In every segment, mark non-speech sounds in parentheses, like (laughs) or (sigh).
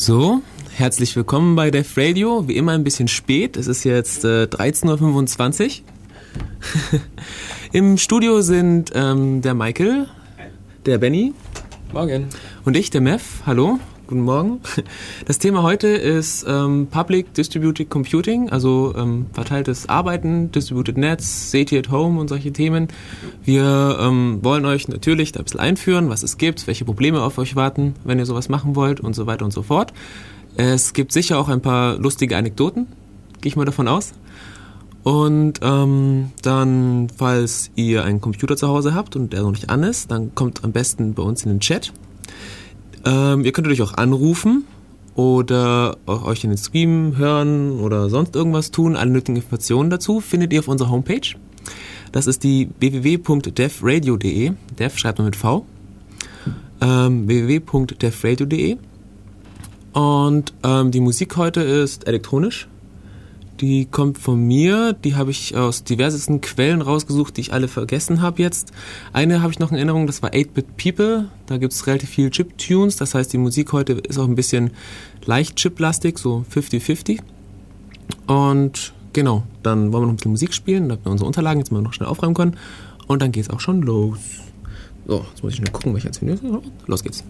So, herzlich willkommen bei Def Radio. Wie immer ein bisschen spät. Es ist jetzt äh, 13.25 Uhr. (laughs) Im Studio sind ähm, der Michael, der Benny. Morgen. Und ich, der Mev. Hallo. Guten Morgen. Das Thema heute ist ähm, Public Distributed Computing, also ähm, verteiltes Arbeiten, Distributed Nets, Safety at Home und solche Themen. Wir ähm, wollen euch natürlich da ein bisschen einführen, was es gibt, welche Probleme auf euch warten, wenn ihr sowas machen wollt und so weiter und so fort. Es gibt sicher auch ein paar lustige Anekdoten, gehe ich mal davon aus. Und ähm, dann, falls ihr einen Computer zu Hause habt und der noch nicht an ist, dann kommt am besten bei uns in den Chat. Ähm, ihr könnt euch auch anrufen oder auch euch in den Stream hören oder sonst irgendwas tun. Alle nötigen Informationen dazu findet ihr auf unserer Homepage. Das ist die www.devradio.de. Dev schreibt man mit V. Ähm, www.devradio.de. Und ähm, die Musik heute ist elektronisch. Die kommt von mir, die habe ich aus diversesten Quellen rausgesucht, die ich alle vergessen habe jetzt. Eine habe ich noch in Erinnerung, das war 8-Bit People. Da gibt es relativ viel Chip-Tunes, das heißt die Musik heute ist auch ein bisschen leicht chiplastig, so 50-50. Und genau, dann wollen wir noch ein bisschen Musik spielen, haben wir unsere Unterlagen, jetzt mal noch schnell aufräumen können. Und dann geht es auch schon los. So, jetzt muss ich schnell gucken, welcher jetzt Los geht's.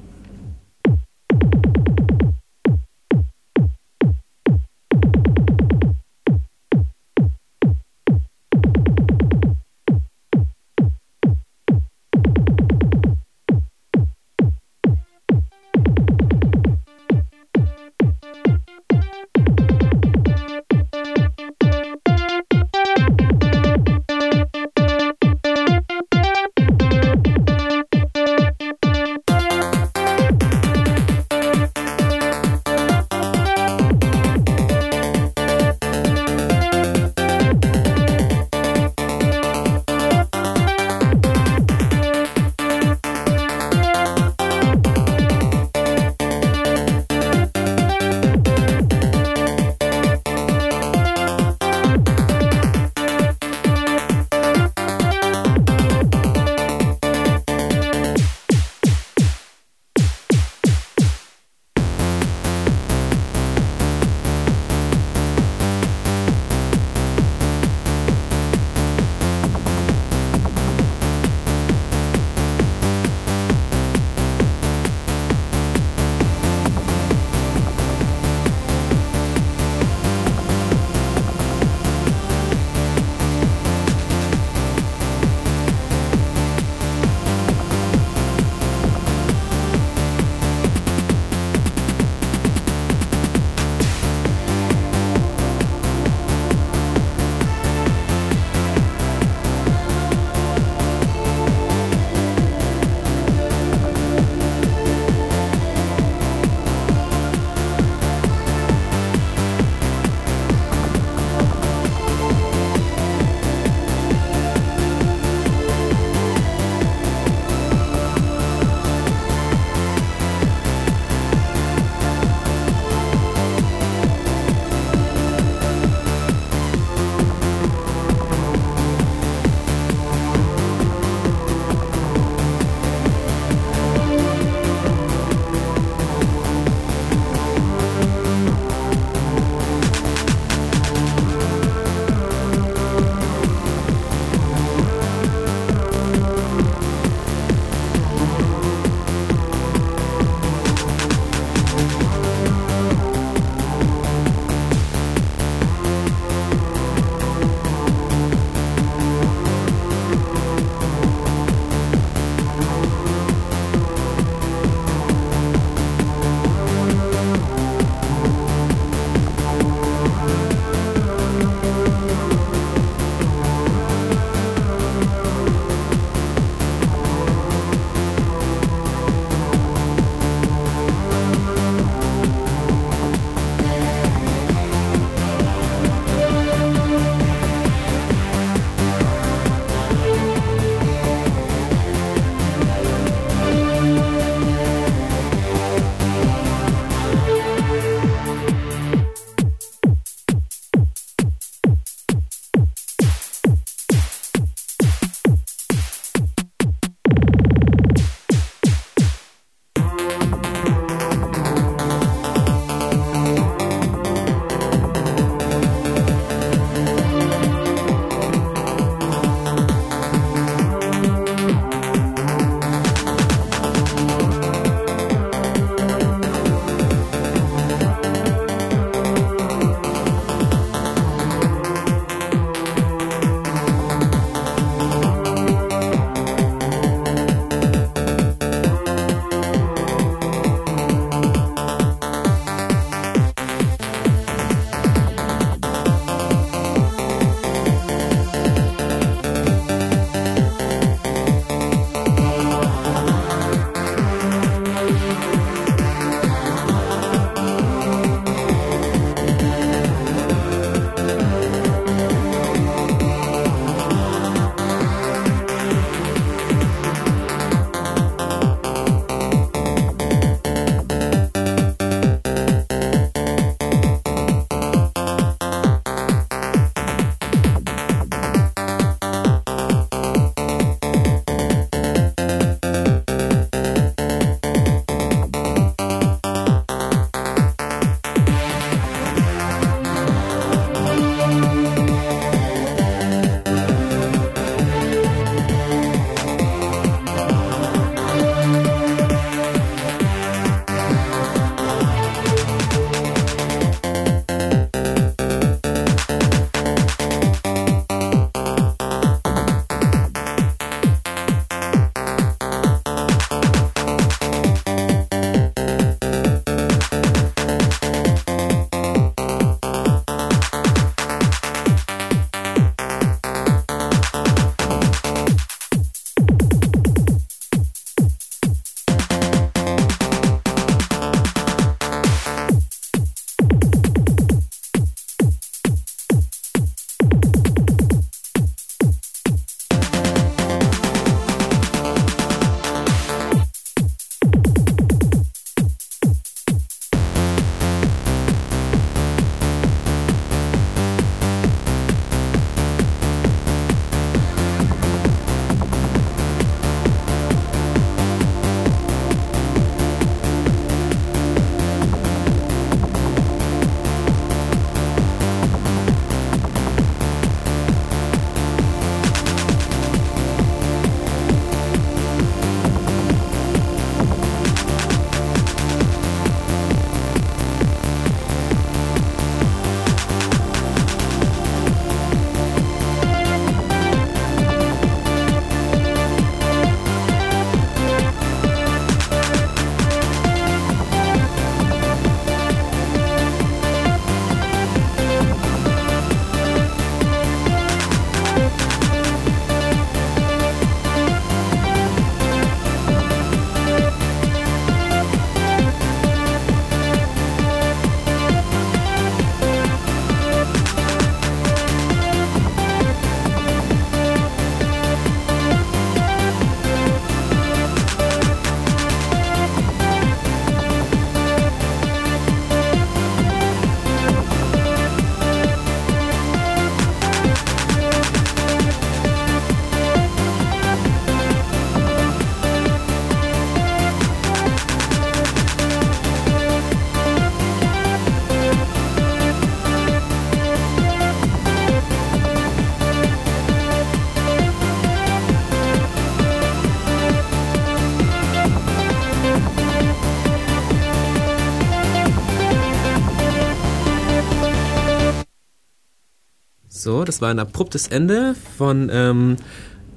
So, das war ein abruptes Ende von ähm,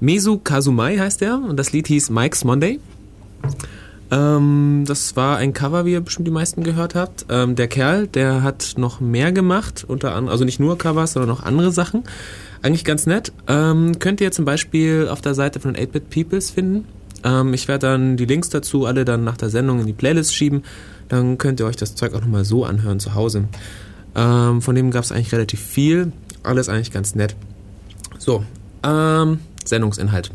Mesu Kazumai heißt er und das Lied hieß Mike's Monday. Ähm, das war ein Cover, wie ihr bestimmt die meisten gehört habt. Ähm, der Kerl, der hat noch mehr gemacht, unter anderem, also nicht nur Covers, sondern auch andere Sachen. Eigentlich ganz nett. Ähm, könnt ihr zum Beispiel auf der Seite von 8-Bit Peoples finden. Ähm, ich werde dann die Links dazu alle dann nach der Sendung in die Playlist schieben. Dann könnt ihr euch das Zeug auch nochmal so anhören zu Hause. Ähm, von dem gab es eigentlich relativ viel. Alles eigentlich ganz nett. So, ähm, Sendungsinhalt.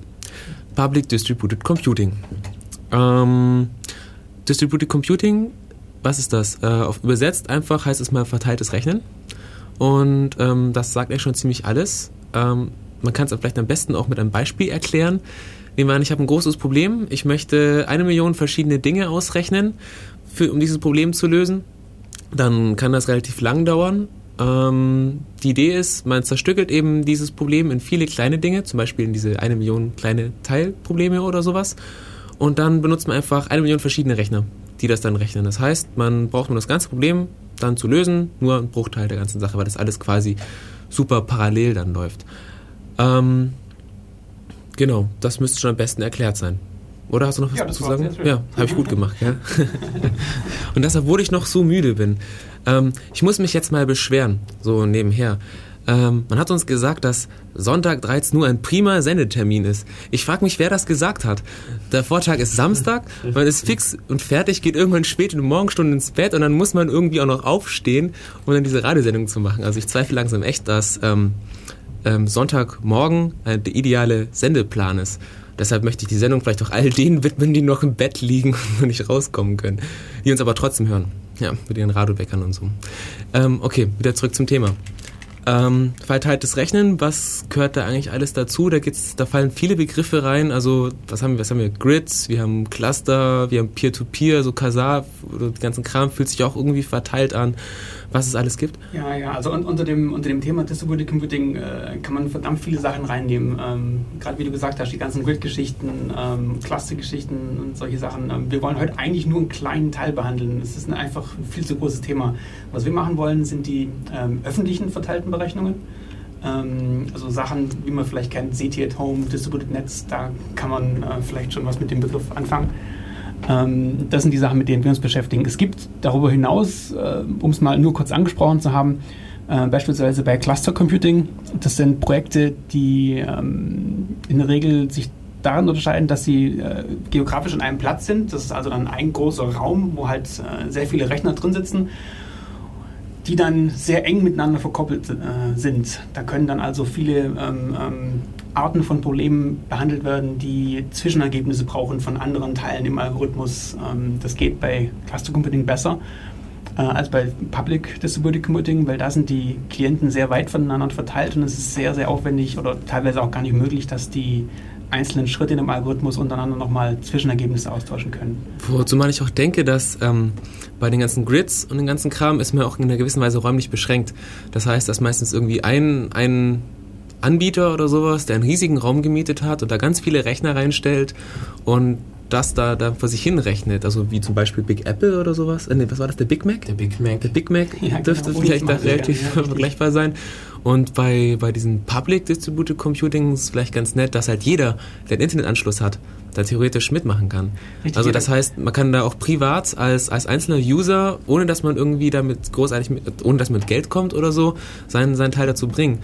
Public Distributed Computing. Ähm, Distributed Computing, was ist das? Äh, auf, übersetzt einfach heißt es mal verteiltes Rechnen. Und ähm, das sagt eigentlich schon ziemlich alles. Ähm, man kann es vielleicht am besten auch mit einem Beispiel erklären. Nehmen wir an, ich habe ein großes Problem. Ich möchte eine Million verschiedene Dinge ausrechnen, für, um dieses Problem zu lösen. Dann kann das relativ lang dauern ähm, die Idee ist, man zerstückelt eben dieses Problem in viele kleine Dinge, zum Beispiel in diese eine Million kleine Teilprobleme oder sowas. Und dann benutzt man einfach eine Million verschiedene Rechner, die das dann rechnen. Das heißt, man braucht nur das ganze Problem dann zu lösen, nur ein Bruchteil der ganzen Sache, weil das alles quasi super parallel dann läuft. Ähm, genau, das müsste schon am besten erklärt sein. Oder hast du noch was ja, zu sagen? Ja, habe ich gut gemacht. Ja. (laughs) Und das, obwohl ich noch so müde bin. Ähm, ich muss mich jetzt mal beschweren, so nebenher. Ähm, man hat uns gesagt, dass Sonntag 13 Uhr ein prima Sendetermin ist. Ich frage mich, wer das gesagt hat. Der Vortag ist Samstag, man ist fix und fertig, geht irgendwann spät in den Morgenstunden ins Bett und dann muss man irgendwie auch noch aufstehen, um dann diese Radiosendung zu machen. Also ich zweifle langsam echt, dass ähm, ähm, Sonntagmorgen äh, der ideale Sendeplan ist. Deshalb möchte ich die Sendung vielleicht auch all denen widmen, die noch im Bett liegen und nicht rauskommen können, die uns aber trotzdem hören. Ja, mit ihren Radioweckern und so. Ähm, okay, wieder zurück zum Thema. Ähm, verteiltes Rechnen, was gehört da eigentlich alles dazu? Da geht's, da fallen viele Begriffe rein. Also was haben wir? Was haben wir? Grids, wir haben Cluster, wir haben Peer-to-Peer, -Peer, so Kasar, oder die ganzen Kram fühlt sich auch irgendwie verteilt an was es alles gibt? Ja, ja, also un unter, dem, unter dem Thema Distributed Computing äh, kann man verdammt viele Sachen reinnehmen. Ähm, Gerade wie du gesagt hast, die ganzen Grid-Geschichten, ähm, Cluster-Geschichten und solche Sachen. Ähm, wir wollen heute eigentlich nur einen kleinen Teil behandeln. Es ist ein einfach viel zu großes Thema. Was wir machen wollen, sind die ähm, öffentlichen verteilten Berechnungen ähm, also Sachen, wie man vielleicht kennt, CT at Home, Distributed Netz, da kann man äh, vielleicht schon was mit dem Begriff anfangen. Ähm, das sind die Sachen, mit denen wir uns beschäftigen. Es gibt darüber hinaus, äh, um es mal nur kurz angesprochen zu haben, äh, beispielsweise bei Cluster Computing. Das sind Projekte, die ähm, in der Regel sich daran unterscheiden, dass sie äh, geografisch an einem Platz sind. Das ist also dann ein großer Raum, wo halt sehr viele Rechner drin sitzen die dann sehr eng miteinander verkoppelt äh, sind. Da können dann also viele ähm, ähm, Arten von Problemen behandelt werden, die Zwischenergebnisse brauchen von anderen Teilen im Algorithmus. Ähm, das geht bei Cluster Computing besser äh, als bei Public Distributed Computing, weil da sind die Klienten sehr weit voneinander verteilt und es ist sehr, sehr aufwendig oder teilweise auch gar nicht möglich, dass die einzelnen Schritte in dem Algorithmus untereinander nochmal Zwischenergebnisse austauschen können. Wozu man ich auch denke, dass ähm, bei den ganzen Grids und den ganzen Kram ist man auch in einer gewissen Weise räumlich beschränkt. Das heißt, dass meistens irgendwie ein, ein Anbieter oder sowas, der einen riesigen Raum gemietet hat und da ganz viele Rechner reinstellt und das da, da vor sich hinrechnet, also wie zum Beispiel Big Apple oder sowas. Äh, nee, was war das? Der Big Mac? Der Big Mac. Der Big Mac (laughs) ja, dürfte genau. vielleicht da relativ ja, (laughs) vergleichbar sein. Und bei, bei diesen Public Distributed Computing ist es vielleicht ganz nett, dass halt jeder, der einen Internetanschluss hat, da theoretisch mitmachen kann. Richtig, also das heißt, man kann da auch privat als, als einzelner User, ohne dass man irgendwie damit großartig, mit, ohne dass man mit Geld kommt oder so, seinen, seinen Teil dazu bringen.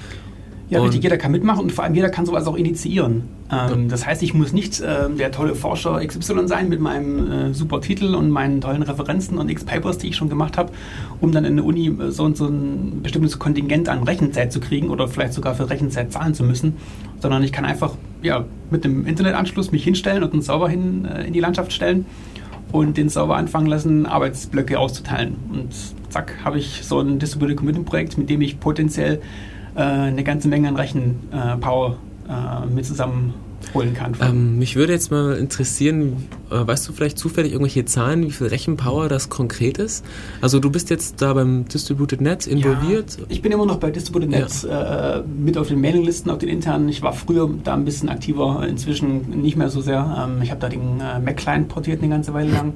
Ja, richtig, jeder kann mitmachen und vor allem jeder kann sowas auch initiieren. Ähm, das heißt, ich muss nicht äh, der tolle Forscher XY sein mit meinem äh, super Titel und meinen tollen Referenzen und x Papers, die ich schon gemacht habe, um dann in der Uni äh, so, so ein bestimmtes Kontingent an Rechenzeit zu kriegen oder vielleicht sogar für Rechenzeit zahlen zu müssen, sondern ich kann einfach ja, mit dem Internetanschluss mich hinstellen und einen Server hin, äh, in die Landschaft stellen und den Server anfangen lassen, Arbeitsblöcke auszuteilen. Und zack, habe ich so ein Distributed Computing Projekt, mit dem ich potenziell eine ganze Menge an Rechenpower äh, mit zusammenholen kann. Ähm, mich würde jetzt mal interessieren, äh, weißt du vielleicht zufällig irgendwelche Zahlen, wie viel Rechenpower das konkret ist? Also du bist jetzt da beim Distributed Net involviert? Ja, ich bin immer noch bei Distributed Net ja. äh, mit auf den Mailinglisten, auf den internen. Ich war früher da ein bisschen aktiver, inzwischen nicht mehr so sehr. Ähm, ich habe da den äh, Mac-Client portiert eine ganze Weile lang.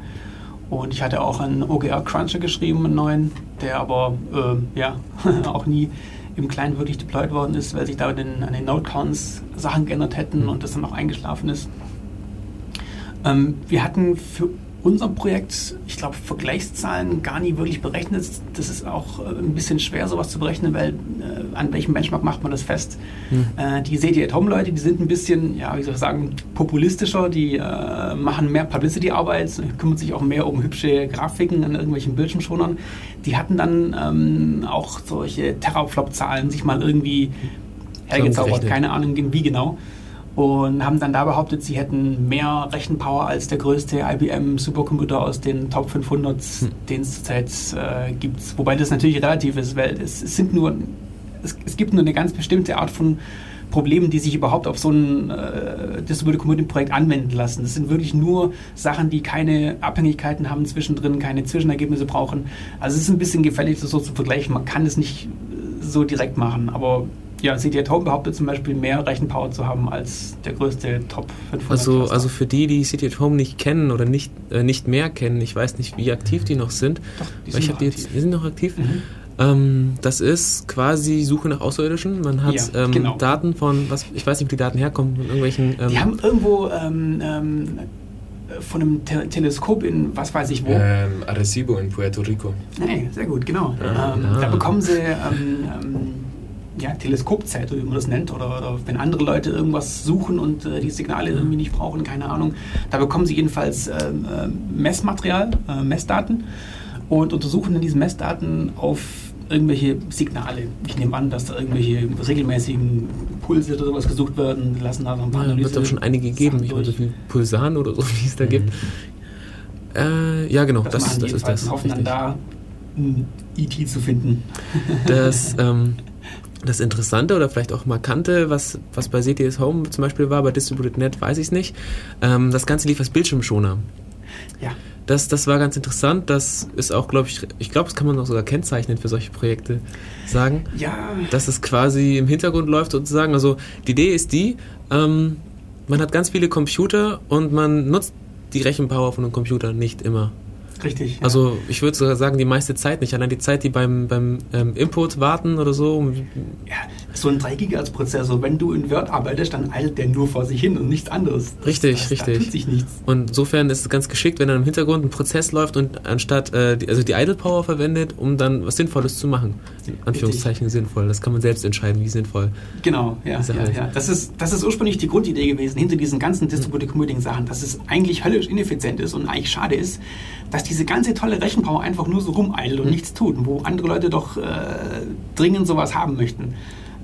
Und ich hatte auch einen OGR Cruncher geschrieben, einen neuen, der aber äh, ja (laughs) auch nie im Client wirklich deployed worden ist, weil sich da an den, den Node-Counts Sachen geändert hätten mhm. und das dann auch eingeschlafen ist. Ähm, wir hatten für unser Projekt, ich glaube, Vergleichszahlen gar nie wirklich berechnet. Das ist auch äh, ein bisschen schwer, sowas zu berechnen, weil äh, an welchem Benchmark macht man das fest? Hm. Äh, die City-at-Home-Leute, die sind ein bisschen, ja, wie soll ich sagen, populistischer, die äh, machen mehr Publicity-Arbeit, kümmern sich auch mehr um hübsche Grafiken an irgendwelchen Bildschirmschonern. Die hatten dann ähm, auch solche Terraflop-Zahlen sich mal irgendwie hergezaubert, keine Ahnung wie genau und haben dann da behauptet, sie hätten mehr Rechenpower als der größte IBM Supercomputer aus den Top 500, hm. den es zurzeit äh, gibt. Wobei das natürlich relativ ist, weil es, es sind nur, es, es, gibt nur eine ganz bestimmte Art von Problemen, die sich überhaupt auf so ein äh, Distributed Computing Projekt anwenden lassen. Das sind wirklich nur Sachen, die keine Abhängigkeiten haben zwischendrin, keine Zwischenergebnisse brauchen. Also es ist ein bisschen gefällig, das so zu vergleichen. Man kann es nicht so direkt machen, aber ja, CD at Home behauptet zum Beispiel mehr Rechenpower zu haben als der größte Top 500. Also, also für die, die CD at Home nicht kennen oder nicht, äh, nicht mehr kennen, ich weiß nicht, wie aktiv die noch sind. Doch, die sind, noch die, aktiv. die sind noch aktiv. Mhm. Ähm, das ist quasi Suche nach Außerirdischen. Man hat ja, ähm, genau. Daten von, was, ich weiß nicht, wie die Daten herkommen, von irgendwelchen. Ähm, die haben irgendwo ähm, ähm, von einem Te Teleskop in was weiß ich wo. Ähm, Arecibo in Puerto Rico. Hey, sehr gut, genau. Ja. Ähm, ah. Da bekommen sie ja, Teleskopzeit, wie man das nennt, oder, oder, wenn andere Leute irgendwas suchen und äh, die Signale irgendwie nicht brauchen, keine Ahnung. Da bekommen sie jedenfalls äh, Messmaterial, äh, Messdaten und untersuchen dann diese Messdaten auf irgendwelche Signale. Ich nehme an, dass da irgendwelche regelmäßigen Pulse oder sowas gesucht werden, lassen da so ein paar ja, Analyse. Wird doch schon einige geben, ich weiß so viel Pulsaren oder so, (laughs) wie es da mhm. gibt. Äh, ja, genau, das, das, das ist das. hoffen dann da ein IT zu finden. Das, (laughs) ähm, das Interessante oder vielleicht auch Markante, was, was bei CTS Home zum Beispiel war, bei Distributed Net weiß ich es nicht. Ähm, das Ganze lief als Bildschirmschoner. Ja. Das, das war ganz interessant. Das ist auch, glaube ich, ich glaube, das kann man auch sogar kennzeichnen für solche Projekte sagen. Ja. Dass es quasi im Hintergrund läuft sozusagen. Also die Idee ist die, ähm, man hat ganz viele Computer und man nutzt die Rechenpower von einem Computer nicht immer. Richtig. Ja. Also ich würde sogar sagen, die meiste Zeit nicht. Allein die Zeit, die beim, beim ähm, Input warten oder so. Ja, so ein 3 GHz Prozessor, wenn du in Word arbeitest, dann eilt der nur vor sich hin und nichts anderes. Richtig, das, richtig. Da tut sich nichts. Und insofern ist es ganz geschickt, wenn dann im Hintergrund ein Prozess läuft und anstatt, äh, die, also die Idle Power verwendet, um dann was Sinnvolles zu machen. Anführungszeichen richtig. sinnvoll. Das kann man selbst entscheiden, wie sinnvoll. Genau, ja. ja, ja. Das, ist, das ist ursprünglich die Grundidee gewesen hinter diesen ganzen Distributed Computing Sachen, dass es eigentlich höllisch ineffizient ist und eigentlich schade ist, dass diese ganze tolle Rechenpower einfach nur so rumeidelt und mhm. nichts tut, wo andere Leute doch äh, dringend sowas haben möchten.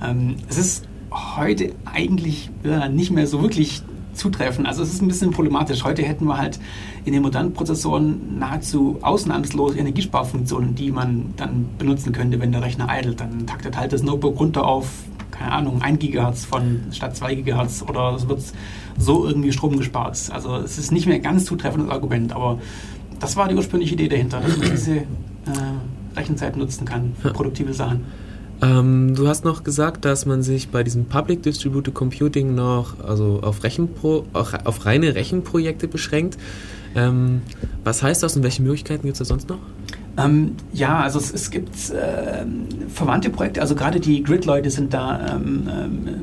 Ähm, es ist heute eigentlich äh, nicht mehr so wirklich zutreffend. Also es ist ein bisschen problematisch. Heute hätten wir halt in den modernen Prozessoren nahezu ausnahmslos Energiesparfunktionen, die man dann benutzen könnte, wenn der Rechner idelt. Dann taktet halt das Notebook runter auf, keine Ahnung, 1 GHz von statt 2 GHz oder es wird so irgendwie Strom gespart. Also es ist nicht mehr ganz zutreffendes Argument, aber das war die ursprüngliche Idee dahinter, dass man diese äh, Rechenzeit nutzen kann für produktive Sachen. Ähm, du hast noch gesagt, dass man sich bei diesem Public Distributed Computing noch also auf, Rechenpro, auf, reine Rechenprojekte beschränkt. Ähm, was heißt das und welche Möglichkeiten gibt es da sonst noch? Ähm, ja, also es, es gibt äh, verwandte Projekte, also gerade die Grid-Leute sind da ähm, ähm,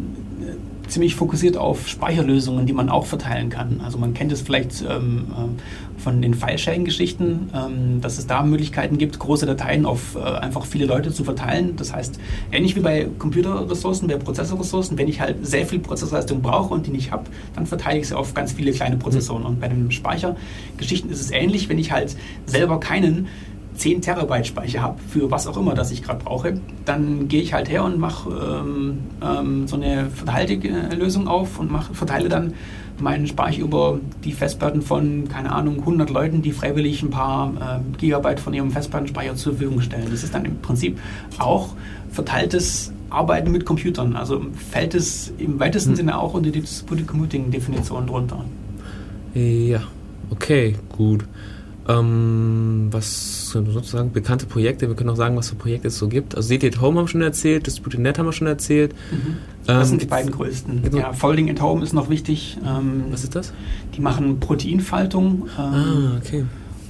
ziemlich fokussiert auf Speicherlösungen, die man auch verteilen kann. Also man kennt es vielleicht ähm, äh, von den File-Sharing-Geschichten, ähm, dass es da Möglichkeiten gibt, große Dateien auf äh, einfach viele Leute zu verteilen. Das heißt, ähnlich wie bei Computerressourcen, bei Prozessorressourcen, wenn ich halt sehr viel Prozessorleistung brauche und die nicht habe, dann verteile ich sie auf ganz viele kleine Prozessoren. Und bei den Speichergeschichten ist es ähnlich, wenn ich halt selber keinen 10 Terabyte Speicher habe, für was auch immer, das ich gerade brauche, dann gehe ich halt her und mache ähm, ähm, so eine Verteiltelösung auf und mach, verteile dann meinen Speicher über die Festplatten von, keine Ahnung, 100 Leuten, die freiwillig ein paar äh, Gigabyte von ihrem Festplattenspeicher zur Verfügung stellen. Das ist dann im Prinzip auch verteiltes Arbeiten mit Computern. Also fällt es im weitesten hm. Sinne auch unter die Distributed Computing Definition drunter. Ja, okay, gut. Ähm, was können wir sonst sagen? Bekannte Projekte, wir können auch sagen, was für Projekte es so gibt. Also CT at Home haben wir schon erzählt, Distributed Net haben wir schon erzählt. Mhm. Das ähm, sind die beiden größten. Genau. Ja, Folding at Home ist noch wichtig. Ähm, was ist das? Die machen Proteinfaltung. Ähm, ah, okay.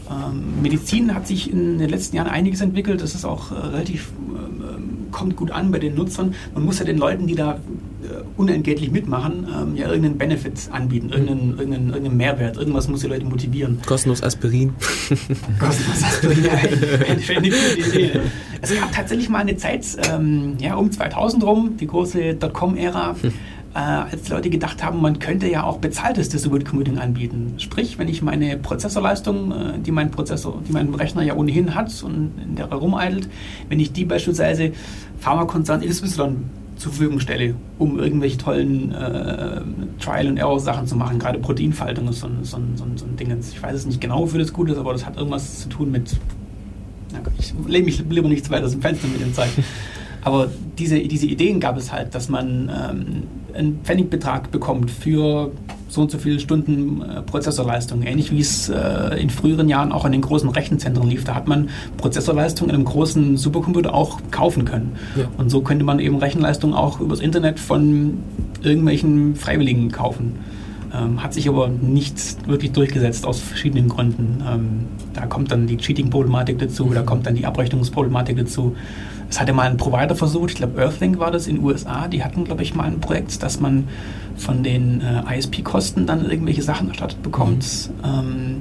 Ähm, Medizin hat sich in den letzten Jahren einiges entwickelt. Das ist auch äh, relativ ähm, kommt gut an bei den Nutzern. Man muss ja den Leuten, die da äh, unentgeltlich mitmachen, ähm, ja irgendeinen Benefit anbieten, mhm. irgendeinen, irgendeinen, irgendeinen Mehrwert. Irgendwas muss die Leute motivieren. Kostenlos Aspirin. (laughs) Kostenlos Aspirin, ja. (laughs) Es gab tatsächlich mal eine Zeit, ähm, ja, um 2000 rum, die große Dotcom-Ära. Hm äh, als Leute gedacht haben, man könnte ja auch bezahltes Distributed Computing anbieten. Sprich, wenn ich meine Prozessorleistung, äh, die mein Prozessor, die mein Rechner ja ohnehin hat und in der er rumeidelt, wenn ich die beispielsweise Pharmakonzern XY zur Verfügung stelle, um irgendwelche tollen äh, Trial- and Error-Sachen zu machen. Gerade Proteinfaltung ist so ein, so, ein, so, ein, so ein Ding. Ich weiß es nicht genau, wofür das gut ist, aber das hat irgendwas zu tun mit. Ich lehne mich lieber nicht zu weit aus dem Fenster mit dem Zeug. Aber diese, diese Ideen gab es halt, dass man ähm, einen Pfennigbetrag bekommt für so und so viele Stunden äh, Prozessorleistung. Ähnlich wie es äh, in früheren Jahren auch an den großen Rechenzentren lief. Da hat man Prozessorleistung in einem großen Supercomputer auch kaufen können. Ja. Und so könnte man eben Rechenleistung auch übers Internet von irgendwelchen Freiwilligen kaufen. Ähm, hat sich aber nicht wirklich durchgesetzt aus verschiedenen Gründen. Ähm, da kommt dann die Cheating-Problematik dazu, da kommt dann die Abrechnungsproblematik dazu. Es hatte mal ein Provider versucht, ich glaube Earthlink war das in den USA, die hatten, glaube ich, mal ein Projekt, dass man von den äh, ISP-Kosten dann irgendwelche Sachen erstattet bekommt. Mhm. Ähm,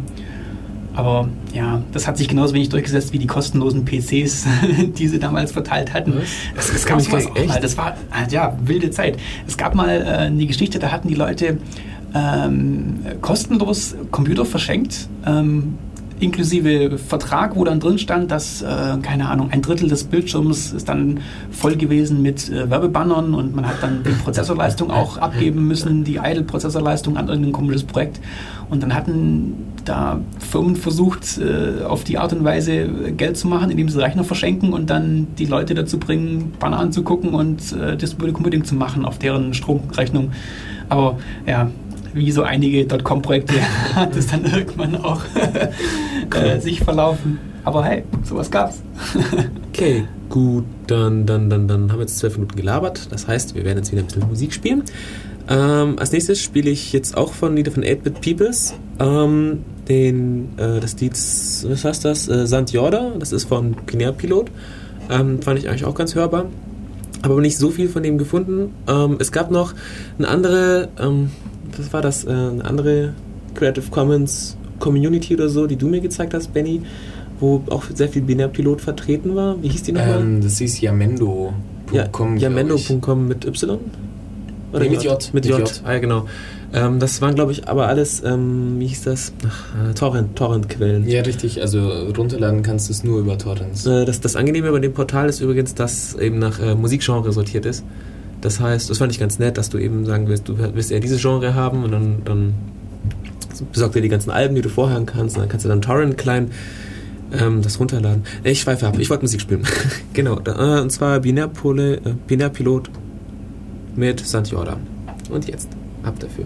aber ja, das hat sich genauso wenig durchgesetzt wie die kostenlosen PCs, (laughs) die sie damals verteilt hatten. Das, das gab es auch mal. Das war äh, ja wilde Zeit. Es gab mal äh, eine Geschichte, da hatten die Leute ähm, kostenlos Computer verschenkt. Ähm, inklusive Vertrag, wo dann drin stand, dass, äh, keine Ahnung, ein Drittel des Bildschirms ist dann voll gewesen mit äh, Werbebannern und man hat dann die Prozessorleistung auch abgeben müssen, die Idle-Prozessorleistung an irgendein komisches Projekt. Und dann hatten da Firmen versucht, äh, auf die Art und Weise Geld zu machen, indem sie Rechner verschenken und dann die Leute dazu bringen, Banner anzugucken und äh, Distributed Computing zu machen auf deren Stromrechnung. Aber ja, wie so einige Dotcom-Projekte (laughs) hat es dann irgendwann auch (laughs) äh, sich verlaufen. Aber hey, sowas gab's. (laughs) okay, gut, dann, dann, dann, dann haben wir jetzt zwölf Minuten gelabert. Das heißt, wir werden jetzt wieder ein bisschen Musik spielen. Ähm, als nächstes spiele ich jetzt auch von Lieder von 8-Bit Peoples. Ähm, den, äh, das Lied, was heißt das? Äh, Sant Jorda, das ist von Binär Pilot. Ähm, fand ich eigentlich auch ganz hörbar. Aber nicht so viel von dem gefunden. Ähm, es gab noch eine andere, ähm, was war das, äh, eine andere Creative Commons Community oder so, die du mir gezeigt hast, Benny, wo auch sehr viel Binärpilot vertreten war. Wie hieß die nochmal? Ähm, das hieß Yamendo.com. Ja, Yamendo.com mit Y? Oder nee, mit J. Mit J, J. Ah, ja, genau. Ähm, das waren, glaube ich, aber alles, ähm, wie hieß das? Ach, äh, Torrent, Torrent-Quellen. Ja, richtig. Also runterladen kannst du es nur über Torrents. Äh, das, das Angenehme bei dem Portal ist übrigens, dass eben nach äh, Musikgenre sortiert ist. Das heißt, das fand ich ganz nett, dass du eben sagen willst, du willst eher dieses Genre haben und dann, dann besorgt dir die ganzen Alben, die du vorhören kannst und dann kannst du dann Torrent klein ähm, das runterladen. Ich schweife ab, ich wollte Musik spielen. (laughs) genau, äh, und zwar Binärpole, äh, Binärpilot mit Santiorda. Und jetzt, ab dafür.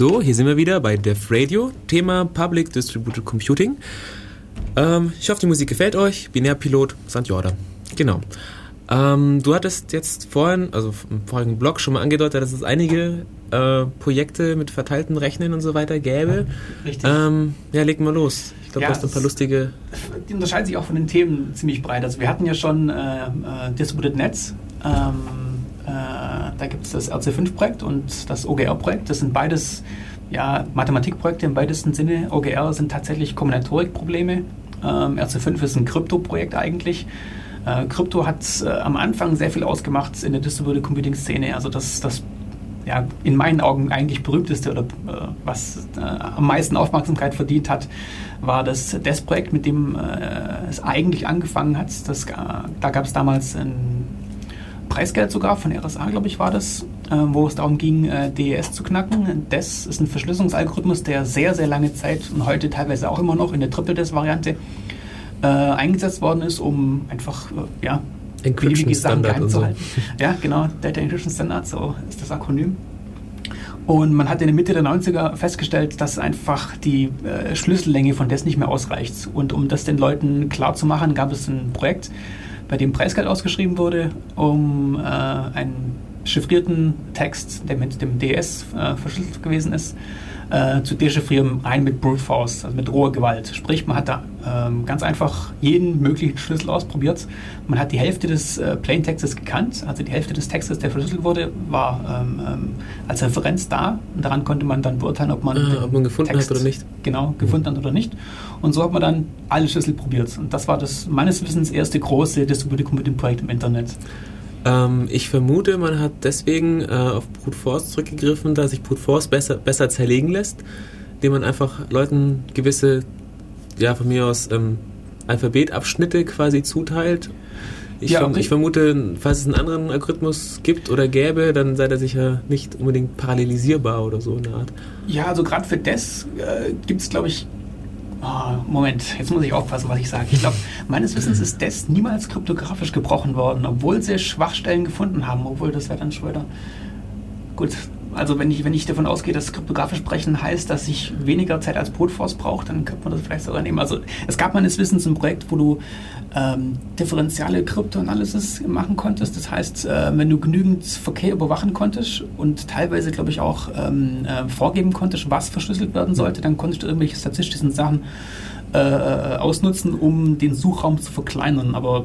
So, hier sind wir wieder bei Def Radio, Thema Public Distributed Computing. Ähm, ich hoffe, die Musik gefällt euch. Binärpilot St. Jordan. Genau. Ähm, du hattest jetzt vorhin, also im vorigen Blog schon mal angedeutet, dass es einige äh, Projekte mit verteilten Rechnen und so weiter gäbe. Richtig. Ähm, ja, leg mal los. Ich glaube, Ja, du hast ein paar lustige. Die unterscheiden sich auch von den Themen ziemlich breit. Also wir hatten ja schon äh, äh, Distributed Netz. Ähm, äh, da gibt es das RC5-Projekt und das OGR-Projekt. Das sind beides ja, Mathematikprojekte im weitesten Sinne. OGR sind tatsächlich Kombinatorikprobleme. Ähm, RC5 ist ein Krypto-Projekt eigentlich. Äh, Krypto hat äh, am Anfang sehr viel ausgemacht in der Distributed Computing-Szene. Also das, das ja, in meinen Augen eigentlich berühmteste oder äh, was äh, am meisten Aufmerksamkeit verdient hat, war das DES-Projekt, mit dem äh, es eigentlich angefangen hat. Das, äh, da gab es damals ein Preisgeld sogar von RSA, glaube ich, war das, äh, wo es darum ging, äh, DES zu knacken. DES ist ein Verschlüsselungsalgorithmus, der sehr, sehr lange Zeit und heute teilweise auch immer noch in der Triple-DES-Variante äh, eingesetzt worden ist, um einfach äh, ja, beliebige Sachen geheim zu so. halten. Ja, genau, Data Encryption Standard, so ist das Akronym. Und man hat in der Mitte der 90er festgestellt, dass einfach die äh, Schlüssellänge von DES nicht mehr ausreicht. Und um das den Leuten klar zu machen, gab es ein Projekt, bei dem Preisgeld ausgeschrieben wurde, um äh, einen chiffrierten Text, der mit dem DS äh, verschlüsselt gewesen ist, äh, zu dechiffrieren, rein mit Brute Force, also mit roher Gewalt. Sprich, man hat da ähm, ganz einfach jeden möglichen Schlüssel ausprobiert. Man hat die Hälfte des äh, Plaintextes gekannt, also die Hälfte des Textes, der verschlüsselt wurde, war ähm, ähm, als Referenz da. Und daran konnte man dann beurteilen, ob man, Ah, den ob man gefunden hat oder nicht. Genau, gefunden hat oder nicht. Und so hat man dann alle Schlüssel probiert. Und das war das meines Wissens erste große Distributed Computing Projekt im Internet. Ähm, ich vermute, man hat deswegen äh, auf Brute Force zurückgegriffen, da sich Brute Force besser, besser zerlegen lässt, indem man einfach Leuten gewisse, ja, von mir aus ähm, Alphabetabschnitte quasi zuteilt. Ich, Ja, verm ich vermute, falls es einen anderen Algorithmus gibt oder gäbe, dann sei der sicher nicht unbedingt parallelisierbar oder so in der Art. Ja, also gerade für DES äh, gibt es, glaube ich, Ah, Moment, jetzt muss ich aufpassen, was ich sage. Ich glaube, meines Wissens ist DES niemals kryptografisch gebrochen worden, obwohl sie Schwachstellen gefunden haben, obwohl das wäre dann Schröder. Gut, also wenn ich, wenn ich davon ausgehe, dass kryptografisch brechen heißt, dass ich weniger Zeit als Brute Force brauche, dann könnte man das vielleicht sogar nehmen. Also es gab meines Wissens ein Projekt, wo du ähm, differenziale Kryptoanalysis machen konntest. Das heißt, äh, wenn du genügend Verkehr überwachen konntest und teilweise, glaube ich, auch ähm, äh, vorgeben konntest, was verschlüsselt werden sollte, dann konntest du irgendwelche statistischen Sachen äh, äh, ausnutzen, um den Suchraum zu verkleinern. Aber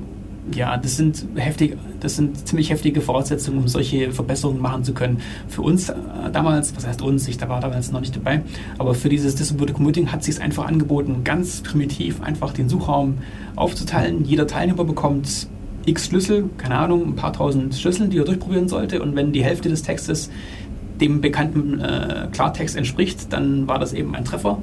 ja, das sind heftig, das sind ziemlich heftige Voraussetzungen, um solche Verbesserungen machen zu können. Für uns äh, damals, was heißt uns, ich da war damals noch nicht dabei, aber für dieses Distributed Computing hat sich es einfach angeboten, ganz primitiv einfach den Suchraum aufzuteilen. Jeder Teilnehmer bekommt x Schlüssel, keine Ahnung, ein paar tausend Schlüssel, die er durchprobieren sollte. Und wenn die Hälfte des Textes dem bekannten äh, Klartext entspricht, dann war das eben ein Treffer.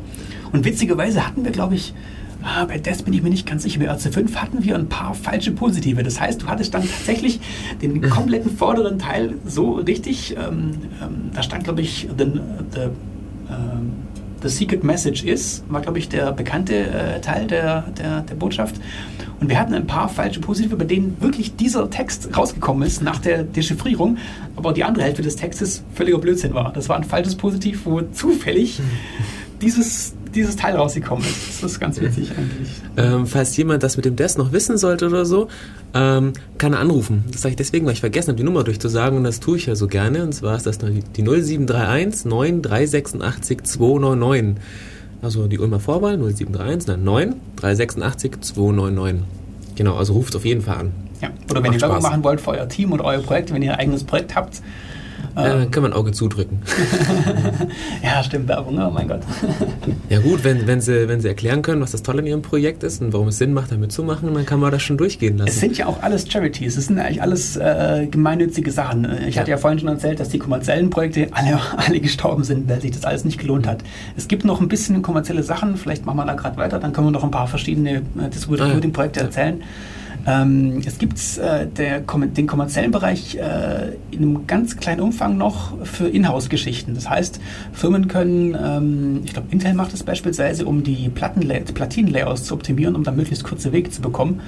Und witzigerweise hatten wir, glaube ich, ah, bei DES bin ich mir nicht ganz sicher, bei RC5 hatten wir ein paar falsche Positive. Das heißt, du hattest dann tatsächlich den kompletten vorderen Teil so richtig, ähm, ähm, da stand, glaube ich, the, the, ähm, the Secret Message is, war, glaube ich, der bekannte äh, Teil der, der, der Botschaft. Und wir hatten ein paar falsche Positive, bei denen wirklich dieser Text rausgekommen ist nach der Dechiffrierung, aber die andere Hälfte des Textes völliger Blödsinn war. Das war ein falsches Positiv, wo zufällig dieses, dieses Teil rausgekommen ist. Das ist ganz witzig eigentlich. Ähm, falls jemand das mit dem Desk noch wissen sollte oder so, ähm, kann er anrufen. Das sage ich deswegen, weil ich vergessen habe, die Nummer durchzusagen und das tue ich ja so gerne. Und zwar ist das die 0731 9386 299. Also die Ulmer Vorwahl 0731 nein, 9 386 299. Genau, also ruft auf jeden Fall an. Ja. Oder wenn Macht ihr Werbung machen wollt für euer Team oder euer Projekt, wenn ihr ein eigenes Projekt habt. Ähm, dann kann man Auge zudrücken. (laughs) ja, stimmt, Werbung, oh mein Gott. (laughs) Ja gut, wenn, wenn, sie, wenn sie erklären können, was das Tolle in ihrem Projekt ist und warum es Sinn macht, da mitzumachen, dann kann man das schon durchgehen lassen. Es sind ja auch alles Charities, es sind eigentlich alles äh, gemeinnützige Sachen. Ich hatte ja vorhin schon erzählt, dass die kommerziellen Projekte alle, (laughs) alle gestorben sind, weil sich das alles nicht gelohnt hat. Es gibt noch ein bisschen kommerzielle Sachen, vielleicht machen wir da gerade weiter, dann können wir noch ein paar verschiedene äh, Distributed Ah, ja. Projekte Ja. Ähm, es gibt äh, den kommerziellen Bereich äh, in einem ganz kleinen Umfang noch für Inhouse-Geschichten. Das heißt, Firmen können, ähm, ich glaube, Intel macht das beispielsweise, um die Platinen-Layouts zu optimieren, um da möglichst kurze Wege zu bekommen,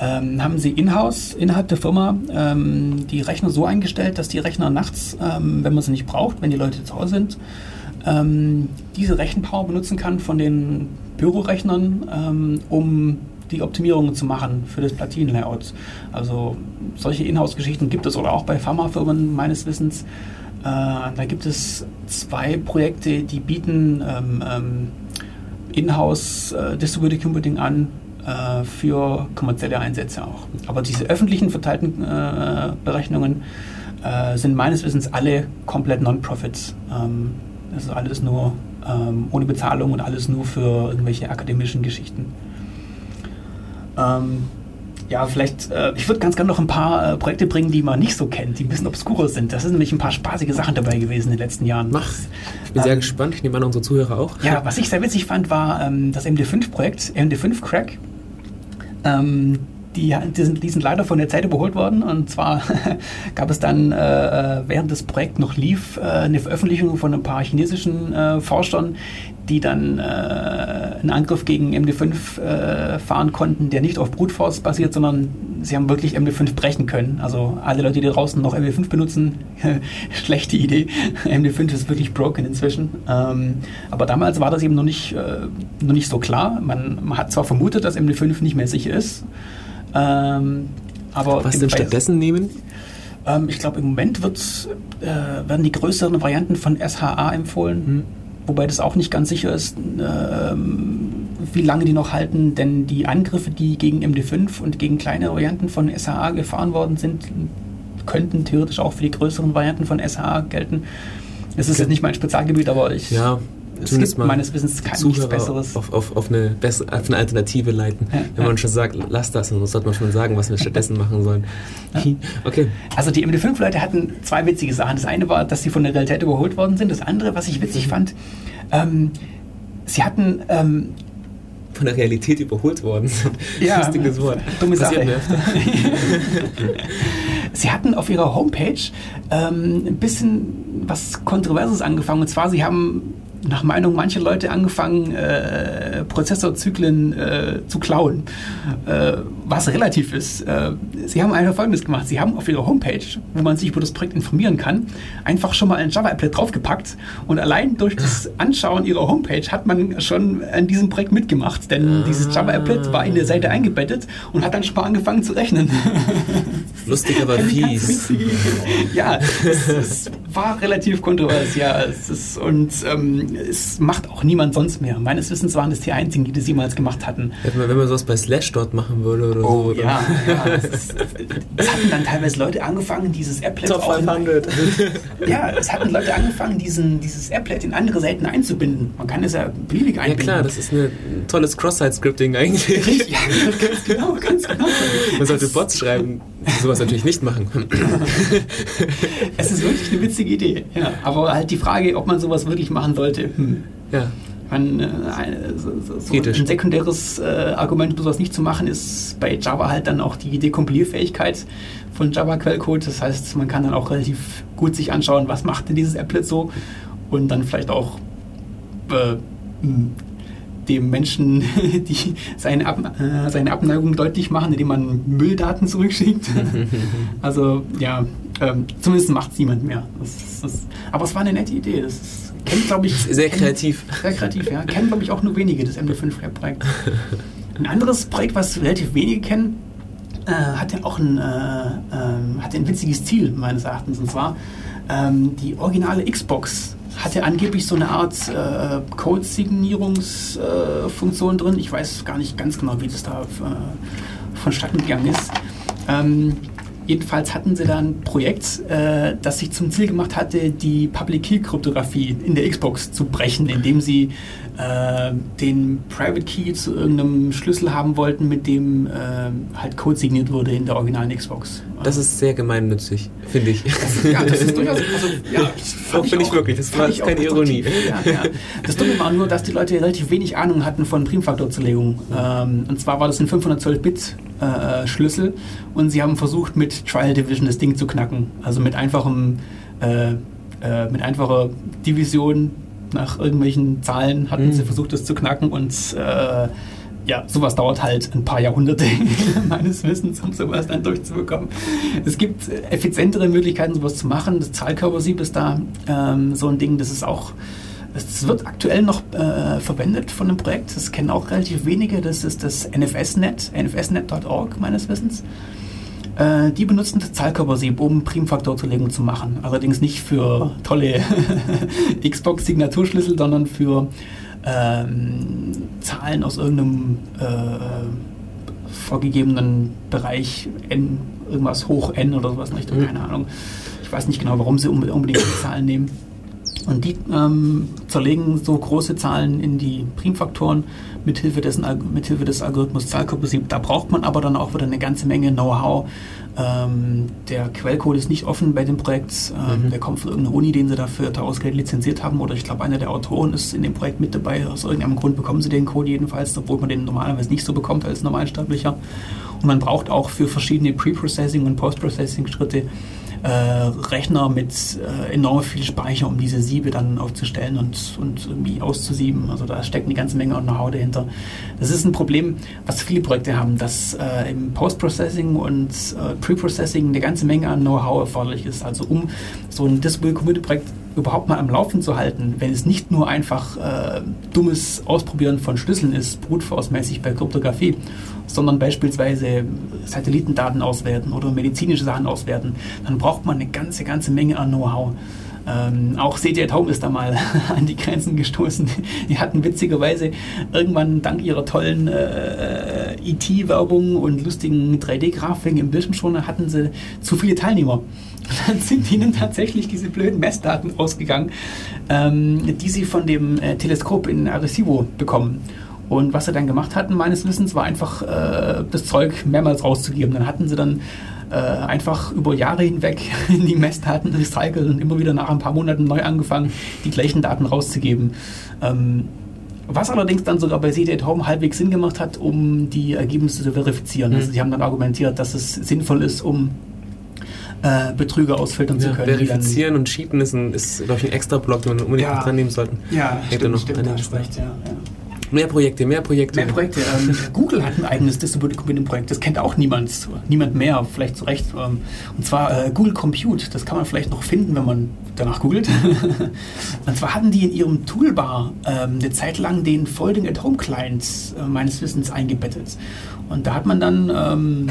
ähm, haben sie in-house innerhalb der Firma ähm, die Rechner so eingestellt, dass die Rechner nachts, ähm, wenn man sie nicht braucht, wenn die Leute zu Hause sind, ähm, diese Rechenpower benutzen kann von den Bürorechnern, um die Optimierungen zu machen für das Platinenlayout. Also solche Inhouse-Geschichten gibt es oder auch bei Pharmafirmen meines Wissens. Äh, da gibt es zwei Projekte, die bieten ähm, ähm, Inhouse äh, Distributed Computing an äh, für kommerzielle Einsätze auch. Aber diese öffentlichen verteilten äh, Berechnungen äh, sind meines Wissens alle komplett Non-Profits. Ähm, das ist alles nur ähm, ohne Bezahlung und alles nur für irgendwelche akademischen Geschichten. Ähm, ja, vielleicht, äh, ich würde ganz gerne noch ein paar äh, Projekte bringen, die man nicht so kennt, die ein bisschen obskurer sind. Das sind nämlich ein paar spaßige Sachen dabei gewesen in den letzten Jahren. Mach. Ich bin ähm, sehr gespannt. Ich nehme an, unsere Zuhörer auch. Ja, was ich sehr witzig fand, war ähm, das MD5-Projekt, MD5-Crack. Ähm, die, die, sind, die sind leider von der Zeit überholt worden. Und zwar (laughs) gab es dann, äh, während das Projekt noch lief, äh, eine Veröffentlichung von ein paar chinesischen äh, Forschern, die dann äh, einen Angriff gegen MD5 äh, fahren konnten, der nicht auf Brute Force basiert, sondern sie haben wirklich MD5 brechen können. Also alle Leute, die draußen noch MD5 benutzen, (laughs) schlechte Idee. (laughs) MD5 ist wirklich broken inzwischen. Ähm, aber damals war das eben noch nicht, äh, noch nicht so klar. Man, man hat zwar vermutet, dass MD5 nicht mehr sicher ist, ähm, aber Was denn stattdessen nehmen? Ähm, ich glaube, im Moment äh, werden die größeren Varianten von SHA empfohlen. Hm. Wobei das auch nicht ganz sicher ist, äh, wie lange die noch halten, denn die Angriffe, die gegen MD5 und gegen kleine Varianten von SHA gefahren worden sind, könnten theoretisch auch für die größeren Varianten von SHA gelten. Das ist okay. jetzt nicht mein Spezialgebiet, aber ich ja, es gibt meines Wissens kein nichts Besseres. Auf, auf, auf, eine bessere, auf eine Alternative leiten. Ja, Wenn man schon sagt, lass das, dann sollte man schon sagen, was wir stattdessen (laughs) machen sollen. Okay. Also die MD5-Leute hatten zwei witzige Sachen. Das eine war, dass sie von der Realität überholt worden sind. Das andere, was ich witzig mhm. fand, ähm, sie hatten ähm, von der Realität überholt worden sind. (laughs) Ja, Lustiges Wort. Dumme Sache. (laughs) Sie hatten auf ihrer Homepage ähm, ein bisschen was Kontroverses angefangen. Und zwar, sie haben nach Meinung mancher Leute angefangen, äh, Prozessorzyklen äh, zu klauen, äh, was relativ ist. Äh, sie haben einfach Folgendes gemacht. Sie haben auf ihrer Homepage, wo man sich über das Projekt informieren kann, einfach schon mal ein Java-Applet draufgepackt und allein durch das Anschauen ihrer Homepage hat man schon an diesem Projekt mitgemacht, denn dieses Java-Applet war in der Seite eingebettet und hat dann schon mal angefangen zu rechnen. (laughs) Lustig, aber fies. ja, es, es, war relativ kontrovers, ja. Es ist, und ähm, es macht auch niemand sonst mehr. Meines Wissens waren das die einzigen, die das jemals gemacht hatten. Wenn man sowas bei Slash dort machen würde oder oh, so. Ja, ja. Es, es, hatten dann teilweise Leute angefangen, dieses Applet Top 500. In, (laughs) ja, es hatten Leute angefangen, diesen, dieses Applet in andere Seiten einzubinden. Man kann es ja beliebig einbinden. Ja klar, das ist ein tolles Cross-Site-Scripting eigentlich. Ja, ganz genau, ganz genau. Man sollte Bots schreiben, die sowas natürlich nicht machen. (laughs) es ist wirklich eine witzige Idee. Ja, aber halt die Frage, ob man sowas wirklich machen sollte. Hm. Ja. Man, äh, so, so ein sekundäres äh, Argument, um sowas nicht zu machen, ist bei Java halt dann auch die Dekompilierfähigkeit von Java-Quellcode. Das heißt, man kann dann auch relativ gut sich anschauen, was macht denn dieses Applet so und dann vielleicht auch äh, hm, dem Menschen (laughs) die seine, Ab äh, seine Abneigung deutlich machen, indem man Mülldaten zurückschickt. (laughs) also ja, ähm, zumindest macht es niemand mehr. Das, das, aber es war eine nette Idee. Das kennt, glaube ich. Sehr kreativ. Sehr kreativ, ja. Kennen, glaube ich, auch nur wenige, das MD5-Projekt. Ein anderes Projekt, was relativ wenige kennen, äh, hatte auch ein, äh, äh, hatte ein witziges Ziel, meines Erachtens. Und zwar ähm, die originale Xbox hatte angeblich so eine Art äh, Code-Signierungsfunktion drin. Ich weiß gar nicht ganz genau, wie das da äh, vonstatten gegangen ist. Ähm, jedenfalls hatten sie da ein Projekt, äh, das sich zum Ziel gemacht hatte, die Public Key Kryptographie in der Xbox zu brechen, indem sie äh, den Private Key zu irgendeinem Schlüssel haben wollten, mit dem äh, halt Code signiert wurde in der originalen Xbox. Das ist sehr gemeinnützig, finde ich. Ja, das ist durchaus. Also, ja, (laughs) finde ich, wirklich, das war keine Ironie. Ja, ja. Das Dumme war nur, dass die Leute relativ wenig Ahnung hatten von Primfaktorzerlegung. Ähm, und zwar war das ein 512-Bit-Schlüssel äh, und sie haben versucht, mit Trial Division das Ding zu knacken. Also mit einfachem. Äh, äh mit einfacher Division nach irgendwelchen Zahlen hatten mhm. sie versucht, das zu knacken und äh, ja, sowas dauert halt ein paar Jahrhunderte (laughs) meines Wissens, um sowas dann durchzubekommen. Es gibt effizientere Möglichkeiten, sowas zu machen. Das Zahlkörpersieb ist da ähm, so ein Ding, das ist auch Es wird aktuell noch äh, verwendet von dem Projekt. Das kennen auch relativ wenige. Das ist das NFSNet, nfsnet.org meines Wissens. Äh, die benutzen Zahlkörpersieb, um Primfaktorzerlegung zu machen. Allerdings nicht für tolle (laughs) Xbox-Signaturschlüssel, sondern für ähm, Zahlen aus irgendeinem äh, vorgegebenen Bereich n, irgendwas hoch n oder sowas in Richtung, mhm. keine Ahnung. Ich weiß nicht genau, warum sie unbedingt die Zahlen nehmen. Und die ähm, zerlegen so große Zahlen in die Primfaktoren mithilfe, dessen, mithilfe des Algorithmus Zahlkörpersieb. Da braucht man aber dann auch wieder eine ganze Menge Know-how. Ähm, der Quellcode ist nicht offen bei dem Projekt. Ähm, mhm. Der kommt von irgendeiner Uni, den sie dafür Ausgeld lizenziert haben. Oder ich glaube, einer der Autoren ist in dem Projekt mit dabei. Aus irgendeinem Grund bekommen sie den Code jedenfalls, obwohl man den normalerweise nicht so bekommt als Normalsterblicher. Und man braucht auch für verschiedene Pre-Processing- und Post-Processing-Schritte äh, Rechner mit äh, enorm viel Speicher, um diese Siebe dann aufzustellen und, und irgendwie auszusieben. Also da steckt eine ganze Menge Know-how dahinter. Das ist ein Problem, was viele Projekte haben, dass äh, im Post-Processing und äh, Pre-Processing eine ganze Menge an Know-how erforderlich ist. Also um so ein Distributed Community Projekt überhaupt mal am Laufen zu halten, wenn es nicht nur einfach äh, dummes Ausprobieren von Schlüsseln ist, brute mäßig bei Kryptographie, sondern beispielsweise Satellitendaten auswerten oder medizinische Sachen auswerten, dann braucht man eine ganze, ganze Menge an Know-how. Ähm, auch CJ Home ist da mal (laughs) an die Grenzen gestoßen. Die hatten witzigerweise irgendwann dank ihrer tollen äh, IT-Werbung und lustigen 3D-Grafiken im Bildschirmschoner hatten sie zu viele Teilnehmer. Dann (laughs) sind ihnen tatsächlich diese blöden Messdaten ausgegangen, ähm, die sie von dem äh, Teleskop in Arecibo bekommen. Und was sie dann gemacht hatten, meines Wissens, war einfach äh, das Zeug mehrmals rauszugeben. Dann hatten sie dann äh, einfach über Jahre hinweg (laughs) die Messdaten recycelt und immer wieder nach ein paar Monaten neu angefangen, die gleichen Daten rauszugeben. Ähm, was allerdings dann sogar bei CD at Home halbwegs Sinn gemacht hat, um die Ergebnisse zu verifizieren. Also mhm. sie haben dann argumentiert, dass es sinnvoll ist, um äh, Betrüger ausfiltern ja, zu können. Verifizieren und Cheaten ist, ein, ist glaube ich, ein extra Block, den wir unbedingt ja, dran nehmen sollten. Ja, stimmt, noch stimmt, recht, ja, ja. Mehr Projekte, mehr Projekte. Mehr Projekte. Ähm, Google hat ein eigenes Distributed Computing Projekt. Das kennt auch niemand, niemand mehr, vielleicht zu Recht. Ähm, und zwar äh, Google Compute. Das kann man vielleicht noch finden, wenn man danach googelt. (laughs) und zwar hatten die in ihrem Toolbar ähm, eine Zeit lang den Folding at Home Client äh, meines Wissens eingebettet. Und da hat man dann ähm,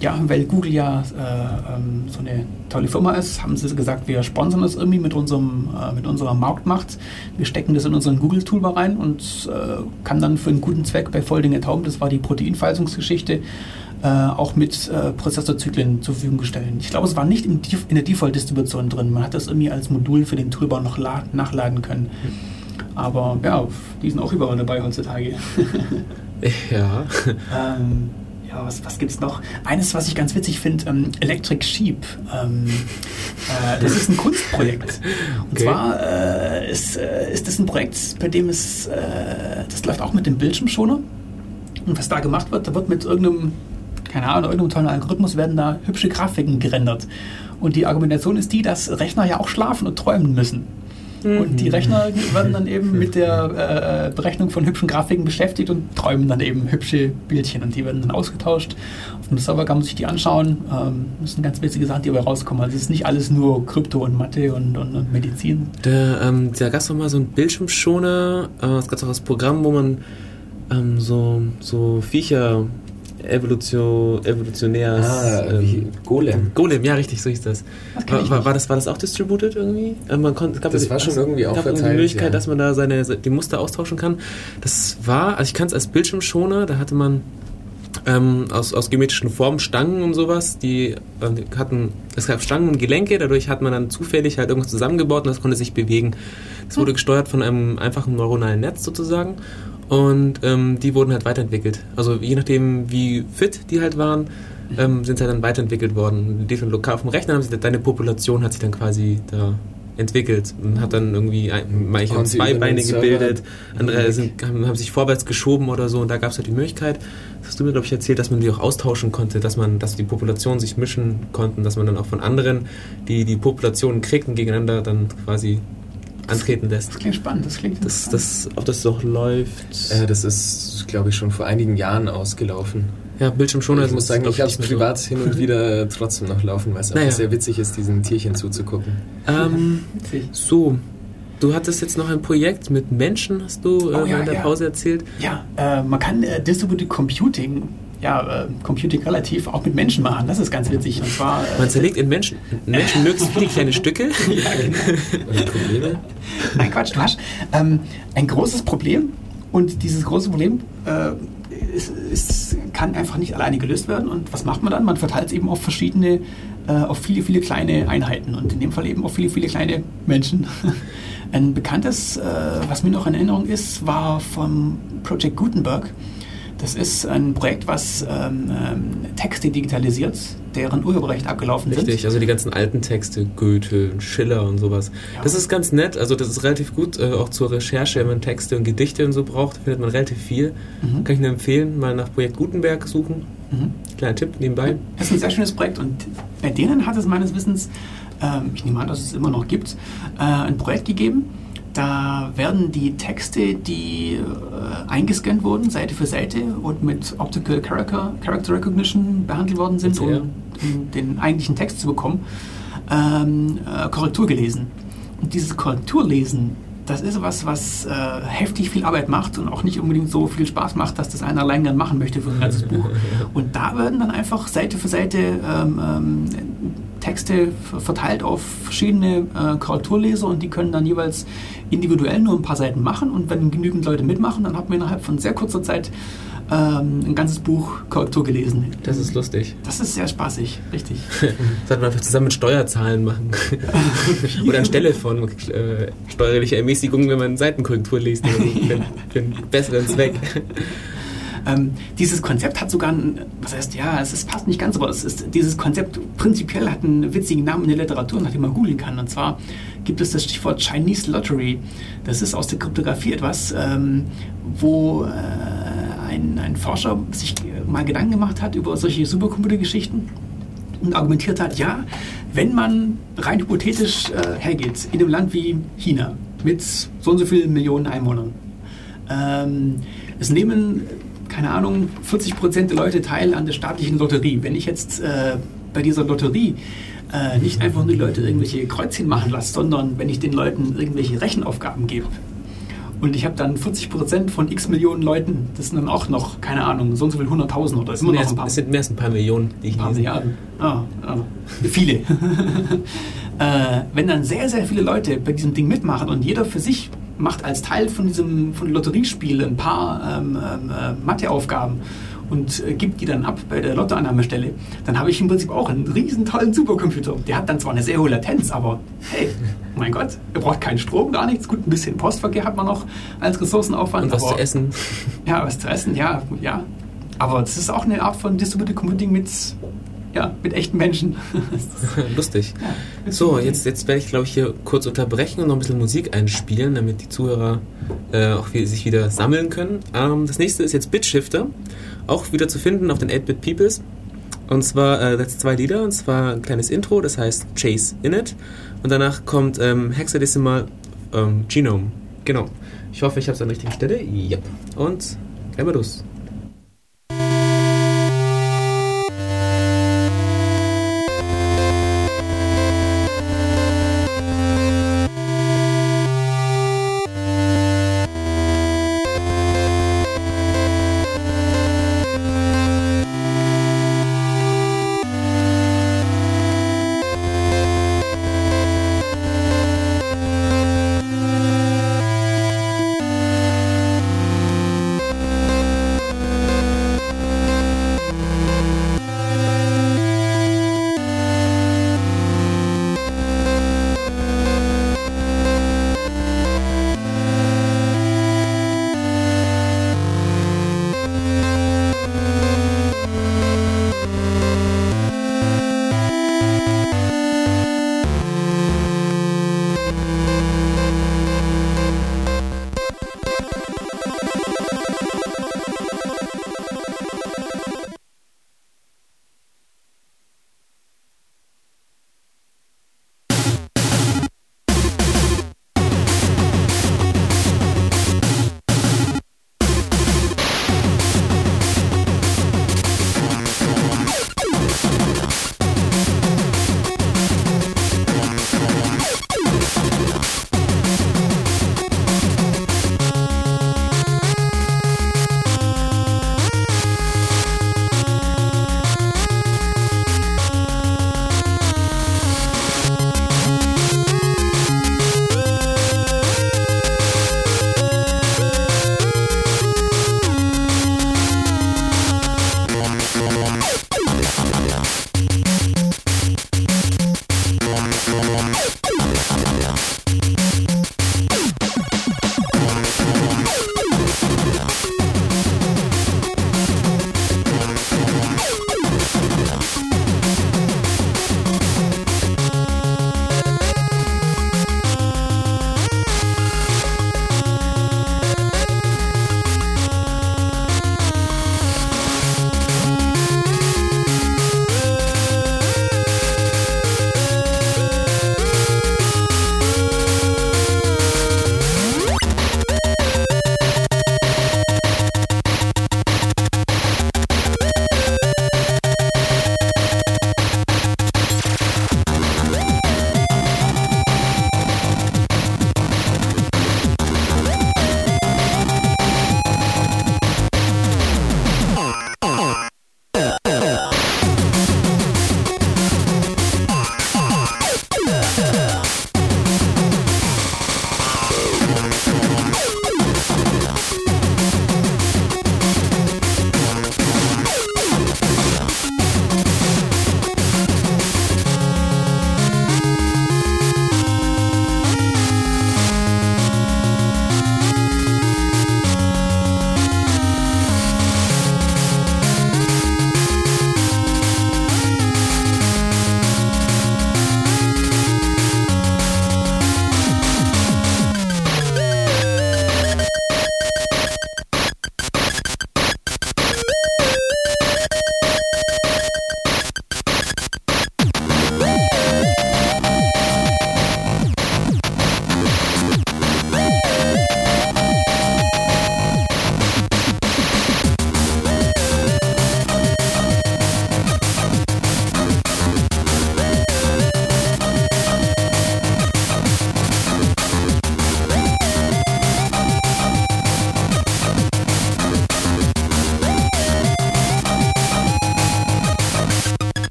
ja, weil Google ja äh, ähm, so eine tolle Firma ist, haben sie gesagt, wir sponsern das irgendwie mit, unserem, äh, mit unserer Marktmacht. Wir stecken das in unseren Google-Toolbar rein und äh, kann dann für einen guten Zweck bei Folding at Home, das war die Proteinfaltungsgeschichte, äh, auch mit äh, Prozessorzyklen zur Verfügung gestellt. Ich glaube, es war nicht in, in der Default-Distribution drin. Man hat das irgendwie als Modul für den Toolbar noch nachladen können. Aber ja, die sind auch überall dabei heutzutage. ja. (laughs) ähm, ja, was, was gibt es noch? Eines, was ich ganz witzig finde, ähm, Electric Sheep. Ähm, äh, das ist ein Kunstprojekt. Und okay. zwar äh, ist, äh, ist das ein Projekt, bei dem es, äh, das läuft auch mit dem Bildschirmschoner. Und was da gemacht wird, da wird mit irgendeinem, keine Ahnung, irgendeinem tollen Algorithmus werden da hübsche Grafiken gerendert. Und die Argumentation ist die, dass Rechner ja auch schlafen und träumen müssen. Und die Rechner werden dann eben mit der äh, Berechnung von hübschen Grafiken beschäftigt und träumen dann eben hübsche Bildchen. Und die werden dann ausgetauscht. Auf dem Server kann man sich die anschauen. Ähm, das sind ganz witzige Sachen, die dabei rauskommen. Also es ist nicht alles nur Krypto und Mathe und, und, und Medizin. Da, ähm, da gab es mal so einen Bildschirmschoner. Äh, es gab auch das Programm, wo man ähm, so, so Viecher Evolution, evolutionär. Ah, ähm, Golem. Golem, ja, richtig, so hieß das. War, war, war, das. war das auch distributed irgendwie? Äh, man konnte, gab das war schon irgendwie auch verteilt. die Möglichkeit, ja. dass man da seine, die Muster austauschen kann. Das war, also ich kann es als Bildschirmschoner, da hatte man ähm, aus, aus geometrischen Formen Stangen und sowas, die äh, hatten, es gab Stangen und Gelenke, dadurch hat man dann zufällig halt irgendwas zusammengebaut und das konnte sich bewegen. Das wurde gesteuert von einem einfachen neuronalen Netz sozusagen und ähm, die wurden halt weiterentwickelt. Also je nachdem, wie fit die halt waren, ähm, sind sie halt dann weiterentwickelt worden. Die von lokal vom Rechner haben sie, deine Population hat sich dann quasi da entwickelt und hat dann irgendwie manche haben zwei Beine gebildet, andere sind, haben, haben, sich vorwärts geschoben oder so und da gab es halt die Möglichkeit, das hast du mir glaube ich erzählt, dass man die auch austauschen konnte, dass man, dass die Populationen sich mischen konnten, dass man dann auch von anderen, die die Populationen kriegten, gegeneinander dann quasi antreten lässt. Das klingt spannend, das klingt das, das, Ob das doch läuft? Äh, das ist, glaube ich, schon vor einigen Jahren ausgelaufen. Ja, Bildschirmschoner. Ich muss sagen, ich habe es privat so. hin und wieder trotzdem noch laufen, weil es naja. einfach sehr witzig ist, diesen Tierchen zuzugucken. Ähm, so, Du hattest jetzt noch ein Projekt mit Menschen, hast du äh, Oh, ja, in der ja. Pause erzählt. Ja, äh, man kann äh, Distributed Computing, ja, äh, Computing relativ auch mit Menschen machen. Das ist ganz witzig. Und zwar. Äh, Man zerlegt in Menschen, in Menschen möglichst viele kleine Stücke. (laughs) ja, genau. Nein, Quatsch, du hast ähm, ein großes Problem und dieses große Problem ist, ist, kann einfach nicht alleine gelöst werden. Und was macht man dann? Man verteilt es eben auf verschiedene, äh, auf viele, viele kleine Einheiten und in dem Fall eben auf viele, viele kleine Menschen. (laughs) Ein bekanntes, äh, was mir noch in Erinnerung ist, war vom Project Gutenberg. Das ist ein Projekt, was ähm, ähm, Texte digitalisiert, deren Urheberrecht abgelaufen sind. Richtig, also die ganzen alten Texte, Goethe, Schiller und sowas. Ja. Das ist ganz nett, also das ist relativ gut, äh, auch zur Recherche, wenn man Texte und Gedichte und so braucht, findet man relativ viel. Mhm. Kann ich nur empfehlen, mal nach Projekt Gutenberg suchen. Mhm. Kleiner Tipp nebenbei. Das ist ein sehr schönes Projekt und bei denen hat es meines Wissens, ähm, ich nehme an, dass es immer noch gibt, äh, ein Projekt gegeben. Da werden die Texte, die äh, eingescannt wurden, Seite für Seite und mit Optical Character, Character Recognition behandelt worden sind, um, um den eigentlichen Text zu bekommen, ähm, äh, Korrektur gelesen. Und dieses Korrekturlesen, das ist was, was äh, heftig viel Arbeit macht und auch nicht unbedingt so viel Spaß macht, dass das einer allein gern machen möchte für ein ganzes Buch. (laughs) Und da werden dann einfach Seite für Seite ähm, ähm, Texte ver- verteilt auf verschiedene äh, Korrekturleser und die können dann jeweils individuell nur ein paar Seiten machen und wenn genügend Leute mitmachen, dann hat man innerhalb von sehr kurzer Zeit ähm, ein ganzes Buch Korrektur gelesen. Das ist lustig. Das ist sehr spaßig, richtig. (laughs) Das sollte man einfach zusammen mit Steuerzahlen machen. Oder anstelle von äh, steuerlicher Ermäßigung, wenn man Seitenkorrektur liest. Für einen besseren Zweck. Ähm, dieses Konzept hat sogar, ein, was heißt, ja, es ist, passt nicht ganz, aber es ist, dieses Konzept prinzipiell hat einen witzigen Namen in der Literatur, nach dem man googeln kann. Und zwar gibt es das Stichwort Chinese Lottery. Das ist aus der Kryptographie etwas, ähm, wo äh, ein, ein Forscher sich mal Gedanken gemacht hat über solche Supercomputergeschichten und argumentiert hat, ja, wenn man rein hypothetisch äh, hergeht, in einem Land wie China mit so und so vielen Millionen Einwohnern, ähm, es nehmen, keine Ahnung, 40 Prozent der Leute teil an der staatlichen Lotterie. Wenn ich jetzt äh, bei dieser Lotterie äh, nicht einfach nur die Leute irgendwelche Kreuzchen machen lasse, sondern wenn ich den Leuten irgendwelche Rechenaufgaben gebe und ich habe dann 40 Prozent von x Millionen Leuten, das sind dann auch noch, keine Ahnung, so und so viel 100.000 oder Es sind, noch mehr, ein paar es sind mehr als ein paar Millionen, die ich paar lese. Milliarden. Ah, ah, viele. (laughs) äh, wenn dann sehr, sehr viele Leute bei diesem Ding mitmachen und jeder für sich macht als Teil von diesem von Lotteriespiel ein paar ähm, ähm, äh, Matheaufgaben und äh, gibt die dann ab bei der Lottoannahmestelle, dann habe ich im Prinzip auch einen riesen tollen Supercomputer. Der hat dann zwar eine sehr hohe Latenz, aber hey, mein Gott, er braucht keinen Strom, gar nichts. Gut, ein bisschen Postverkehr hat man noch als Ressourcenaufwand. Und was aber, zu essen. Ja, was zu essen, ja, ja. Aber das ist auch eine Art von Distributed Computing mit, ja, mit echten Menschen. (laughs) Lustig. Ja. So, jetzt, jetzt werde ich, glaube ich, hier kurz unterbrechen und noch ein bisschen Musik einspielen, damit die Zuhörer äh, auch wie, sich wieder sammeln können. Ähm, das nächste ist jetzt Bitshifter, auch wieder zu finden auf den 8-Bit Peoples. Und zwar, äh, das zwei Lieder, und zwar ein kleines Intro, das heißt Chase in it. Und danach kommt ähm, Hexadecimal ähm, Genome. Genau. Ich hoffe, ich habe es an der richtigen Stelle. Yep. Und gleich mal los.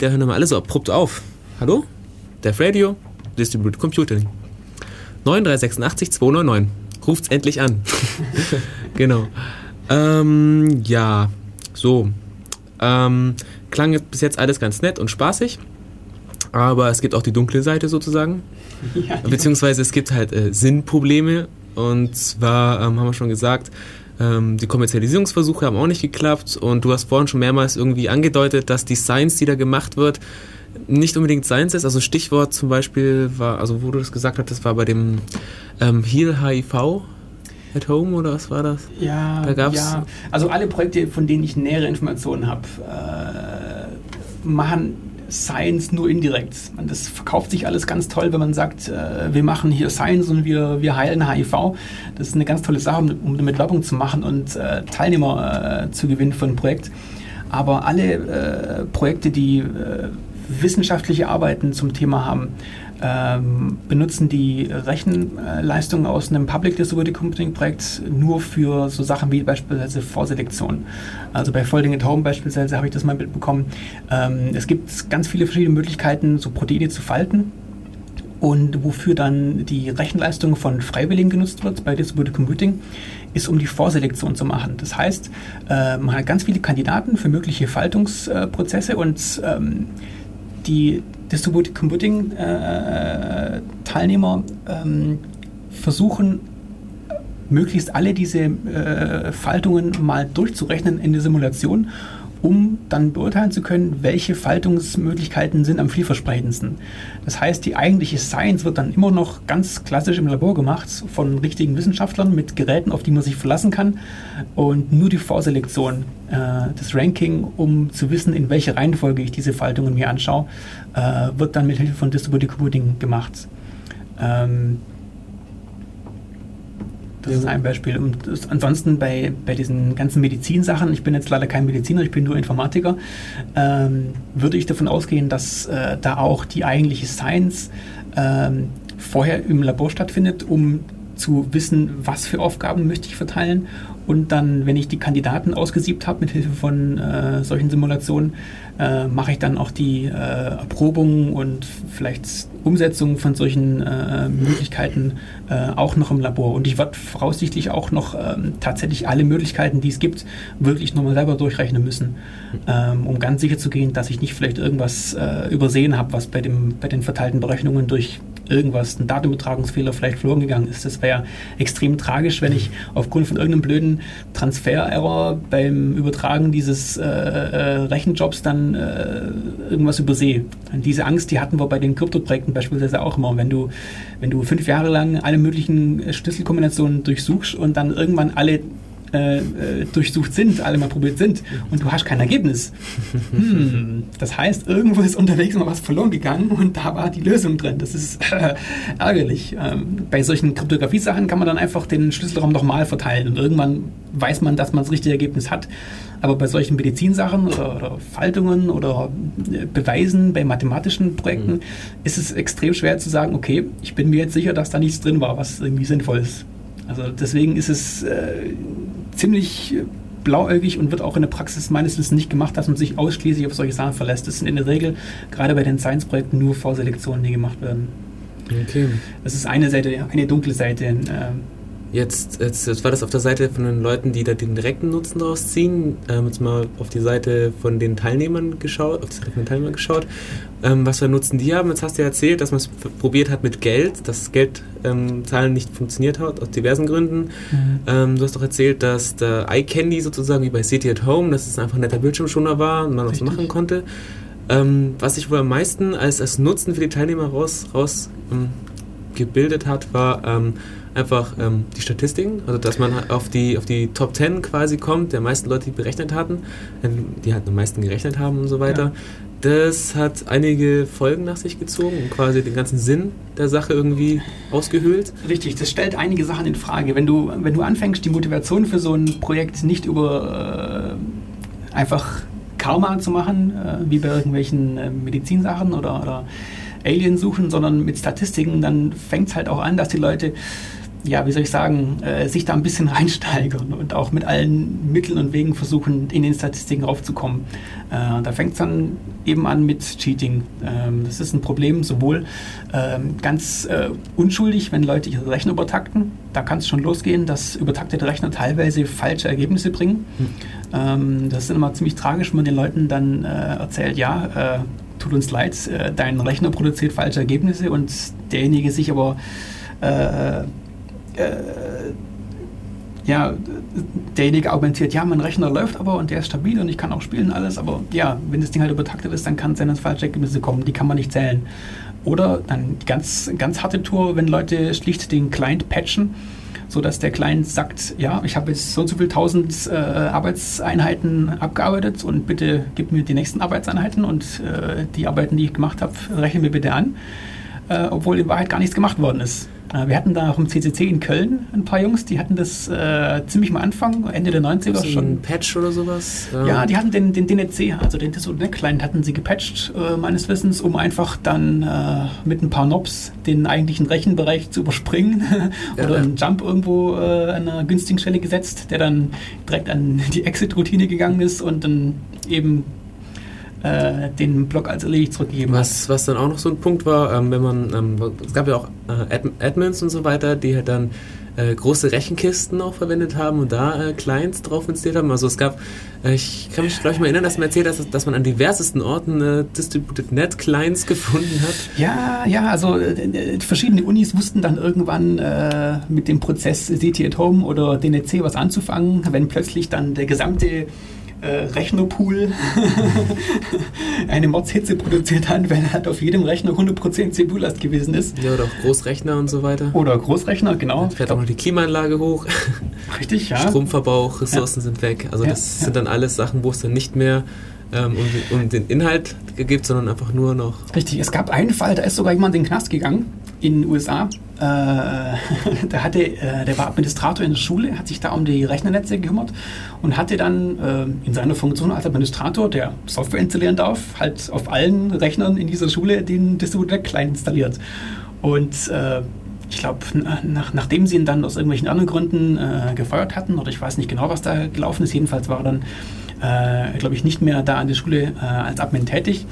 Lieder hören immer alle so abrupt auf. Hallo? Dev Radio, Distributed Computing. 9386 299. Ruft's endlich an. (laughs) genau. Ähm, ja, so. Ähm, klang jetzt bis jetzt alles ganz nett und spaßig. Aber es gibt auch die dunkle Seite sozusagen. (laughs) Ja, Beziehungsweise es gibt halt äh, Sinnprobleme. Und zwar ähm, haben wir schon gesagt, ähm, die Kommerzialisierungsversuche haben auch nicht geklappt. Und du hast vorhin schon mehrmals irgendwie angedeutet, dass die Science, die da gemacht wird, nicht unbedingt Science ist. Also Stichwort zum Beispiel war, also wo du das gesagt hast, das war bei dem ähm, Heal HIV. At Home oder was war das? Ja, da gab's ja. Also alle Projekte, von denen ich nähere Informationen habe, äh, machen Science nur indirekt. Das verkauft sich alles ganz toll, wenn man sagt, äh, wir machen hier Science und wir, wir heilen HIV. Das ist eine ganz tolle Sache, um damit Werbung zu machen und äh, Teilnehmer äh, zu gewinnen für ein Projekt. Aber alle Projekte, die wissenschaftliche Arbeiten zum Thema haben, ähm, benutzen die Rechenleistungen aus einem Public Distributed Computing Projekt nur für so Sachen wie beispielsweise Vorselektion. Also bei Folding at Home beispielsweise habe ich das mal mitbekommen. Ähm, es gibt ganz viele verschiedene Möglichkeiten, so Proteine zu falten und wofür dann die Rechenleistung von Freiwilligen genutzt wird bei Distributed Computing, ist um die Vorselektion zu machen. Das heißt, äh, man hat ganz viele Kandidaten für mögliche Faltungsprozesse und ähm, die Distributed Computing äh, äh, Teilnehmer ähm, versuchen möglichst alle diese äh, Faltungen mal durchzurechnen in der Simulation um dann beurteilen zu können, welche Faltungsmöglichkeiten sind am vielversprechendsten. Das heißt, die eigentliche Science wird dann immer noch ganz klassisch im Labor gemacht von richtigen Wissenschaftlern mit Geräten, auf die man sich verlassen kann und nur die Vorselektion, äh, das Ranking, um zu wissen, in welcher Reihenfolge ich diese Faltungen mir anschaue, äh, wird dann mit Hilfe von Distributed Computing gemacht. Ähm, das ist ein Beispiel. Und ansonsten bei, bei diesen ganzen Medizinsachen, ich bin jetzt leider kein Mediziner, ich bin nur Informatiker, ähm, würde ich davon ausgehen, dass äh, da auch die eigentliche Science ähm, vorher im Labor stattfindet, um zu wissen, was für Aufgaben möchte ich verteilen. Und dann, wenn ich die Kandidaten ausgesiebt habe mit Hilfe von äh, solchen Simulationen, äh, mache ich dann auch die äh, Erprobung und vielleicht Umsetzung von solchen äh, Möglichkeiten äh, auch noch im Labor. Und ich werde voraussichtlich auch noch ähm, tatsächlich alle Möglichkeiten, die es gibt, wirklich nochmal selber durchrechnen müssen, ähm, um ganz sicher zu gehen, dass ich nicht vielleicht irgendwas äh, übersehen habe, was bei, dem, bei den verteilten Berechnungen durch irgendwas, ein Datumübertragungsfehler vielleicht verloren gegangen ist. Das wäre extrem tragisch, wenn ich aufgrund von irgendeinem blöden Transfer-Error beim Übertragen dieses äh, äh, Rechenjobs dann äh, irgendwas übersehe. Und diese Angst, die hatten wir bei den Krypto-Projekten beispielsweise auch immer. Wenn du, wenn du fünf Jahre lang alle möglichen Schlüsselkombinationen durchsuchst und dann irgendwann alle äh, äh, durchsucht sind, alle mal probiert sind und du hast kein Ergebnis. Hm, das heißt, irgendwo ist unterwegs mal was verloren gegangen und da war die Lösung drin. Das ist (laughs) äh, ärgerlich. Ähm, bei solchen Kryptographie-Sachen kann man dann einfach den Schlüsselraum nochmal verteilen und irgendwann weiß man, dass man das richtige Ergebnis hat. Aber bei solchen Medizinsachen oder, oder Faltungen oder äh, Beweisen bei mathematischen Projekten mhm. ist es extrem schwer zu sagen, okay, ich bin mir jetzt sicher, dass da nichts drin war, was irgendwie sinnvoll ist. Also deswegen ist es äh, ziemlich blauäugig und wird auch in der Praxis meines Wissens nicht gemacht, dass man sich ausschließlich auf solche Sachen verlässt. Das sind in der Regel gerade bei den Science-Projekten nur Vorselektionen, die gemacht werden. Okay. Das ist eine Seite, eine dunkle Seite. Äh, Jetzt, jetzt, jetzt, war das auf der Seite von den Leuten, die da den direkten Nutzen daraus ziehen. Ähm, jetzt mal auf die Seite von den Teilnehmern geschaut, auf die Seite von den Teilnehmern geschaut. Ähm, was für einen Nutzen die haben. Jetzt hast du ja erzählt, dass man es probiert hat mit Geld, dass Geldzahlen ähm, nicht funktioniert hat, aus diversen Gründen. Mhm. Ähm, du hast auch erzählt, dass der iCandy sozusagen wie bei City at Home, dass es einfach ein netter Bildschirmschoner war und man was machen konnte. Ähm, was sich wohl am meisten als, als Nutzen für die Teilnehmer raus, raus ähm, gebildet hat, war einfach ähm, die Statistiken, also dass man auf die, auf die Top 10 quasi kommt, der meisten Leute, die berechnet hatten, ähm, die halt am meisten gerechnet haben und so weiter. Ja. Das hat einige Folgen nach sich gezogen und quasi den ganzen Sinn der Sache irgendwie ausgehöhlt. Richtig, das stellt einige Sachen in Frage. Wenn du, wenn du anfängst, die Motivation für so ein Projekt nicht über äh, einfach Karma zu machen, äh, wie bei irgendwelchen äh, Medizinsachen oder, oder Alien suchen, sondern mit Statistiken, dann fängt es halt auch an, dass die Leute ja, wie soll ich sagen, äh, sich da ein bisschen (laughs) reinsteigern und auch mit allen Mitteln und Wegen versuchen, in den Statistiken raufzukommen. Äh, da fängt es dann eben an mit Cheating. Ähm, das ist ein Problem, sowohl ähm, ganz äh, unschuldig, wenn Leute ihre Rechner übertakten. Da kann es schon losgehen, dass übertaktete Rechner teilweise falsche Ergebnisse bringen. Hm. Ähm, das ist immer ziemlich tragisch, wenn man den Leuten dann äh, erzählt, ja, äh, tut uns leid, äh, dein Rechner produziert falsche Ergebnisse und derjenige sich aber äh, ja, derjenige argumentiert, ja, mein Rechner läuft aber und der ist stabil und ich kann auch spielen alles, aber ja, wenn das Ding halt übertaktet ist, dann kann es sein, dass falsche Ergebnisse kommen, die kann man nicht zählen. Oder dann die ganz, ganz harte Tour, wenn Leute schlicht den Client patchen, sodass der Client sagt, ja, ich habe jetzt so und so viele tausend äh, Arbeitseinheiten abgearbeitet und bitte gib mir die nächsten Arbeitseinheiten und äh, die Arbeiten, die ich gemacht habe, rechne mir bitte an, äh, obwohl in Wahrheit gar nichts gemacht worden ist. Äh, wir hatten da auch im CCC in Köln ein paar Jungs, die hatten das äh, ziemlich am Anfang, Ende der 90er schon. Ein Patch oder sowas? Ja, ja die hatten den, den DNC, also den Client hatten sie gepatcht, äh, meines Wissens, um einfach dann äh, mit ein paar Knobs den eigentlichen Rechenbereich zu überspringen (laughs) oder ja, einen Jump irgendwo äh, an einer günstigen Stelle gesetzt, der dann direkt an die Exit-Routine gegangen ist und dann eben äh, den Block als erledigt zurückgegeben was, Was dann auch noch so ein Punkt war, ähm, wenn man, ähm, es gab ja auch äh, Ad Admins und so weiter, die halt dann äh, große Rechenkisten auch verwendet haben und da äh, Clients drauf installiert haben. Also es gab, äh, ich kann mich glaube ich mal erinnern, dass man erzählt hat, dass, dass man an diversesten Orten äh, Distributed Net Clients gefunden hat. Ja, ja, also äh, verschiedene Unis wussten dann irgendwann äh, mit dem Prozess CT at Home oder DNC was anzufangen, wenn plötzlich dann der gesamte äh, Rechnerpool (laughs) eine Mordshitze produziert hat, weil halt auf jedem Rechner 100% CPU-Last gewesen ist. Ja, oder auch Großrechner und so weiter. Oder Großrechner, genau. Dann fährt auch noch die Klimaanlage hoch. (laughs) Richtig, ja. Stromverbrauch, Ressourcen ja. sind weg. Also ja, das ja. sind dann alles Sachen, wo es dann nicht mehr ähm, um, um, den Inhalt geht, sondern einfach nur noch... Richtig, es gab einen Fall, da ist sogar jemand in den Knast gegangen in den USA. Äh, (laughs) der, hatte, äh, der war Administrator in der Schule, hat sich da um die Rechnernetze gekümmert und hatte dann äh, in seiner Funktion als Administrator, der Software installieren darf, halt auf allen Rechnern in dieser Schule den Distributor Client installiert. Und äh, ich glaube, nach, nachdem sie ihn dann aus irgendwelchen anderen Gründen äh, gefeuert hatten, oder ich weiß nicht genau, was da gelaufen ist, jedenfalls war er dann, äh, glaube ich, nicht mehr da an der Schule äh, als Admin tätig,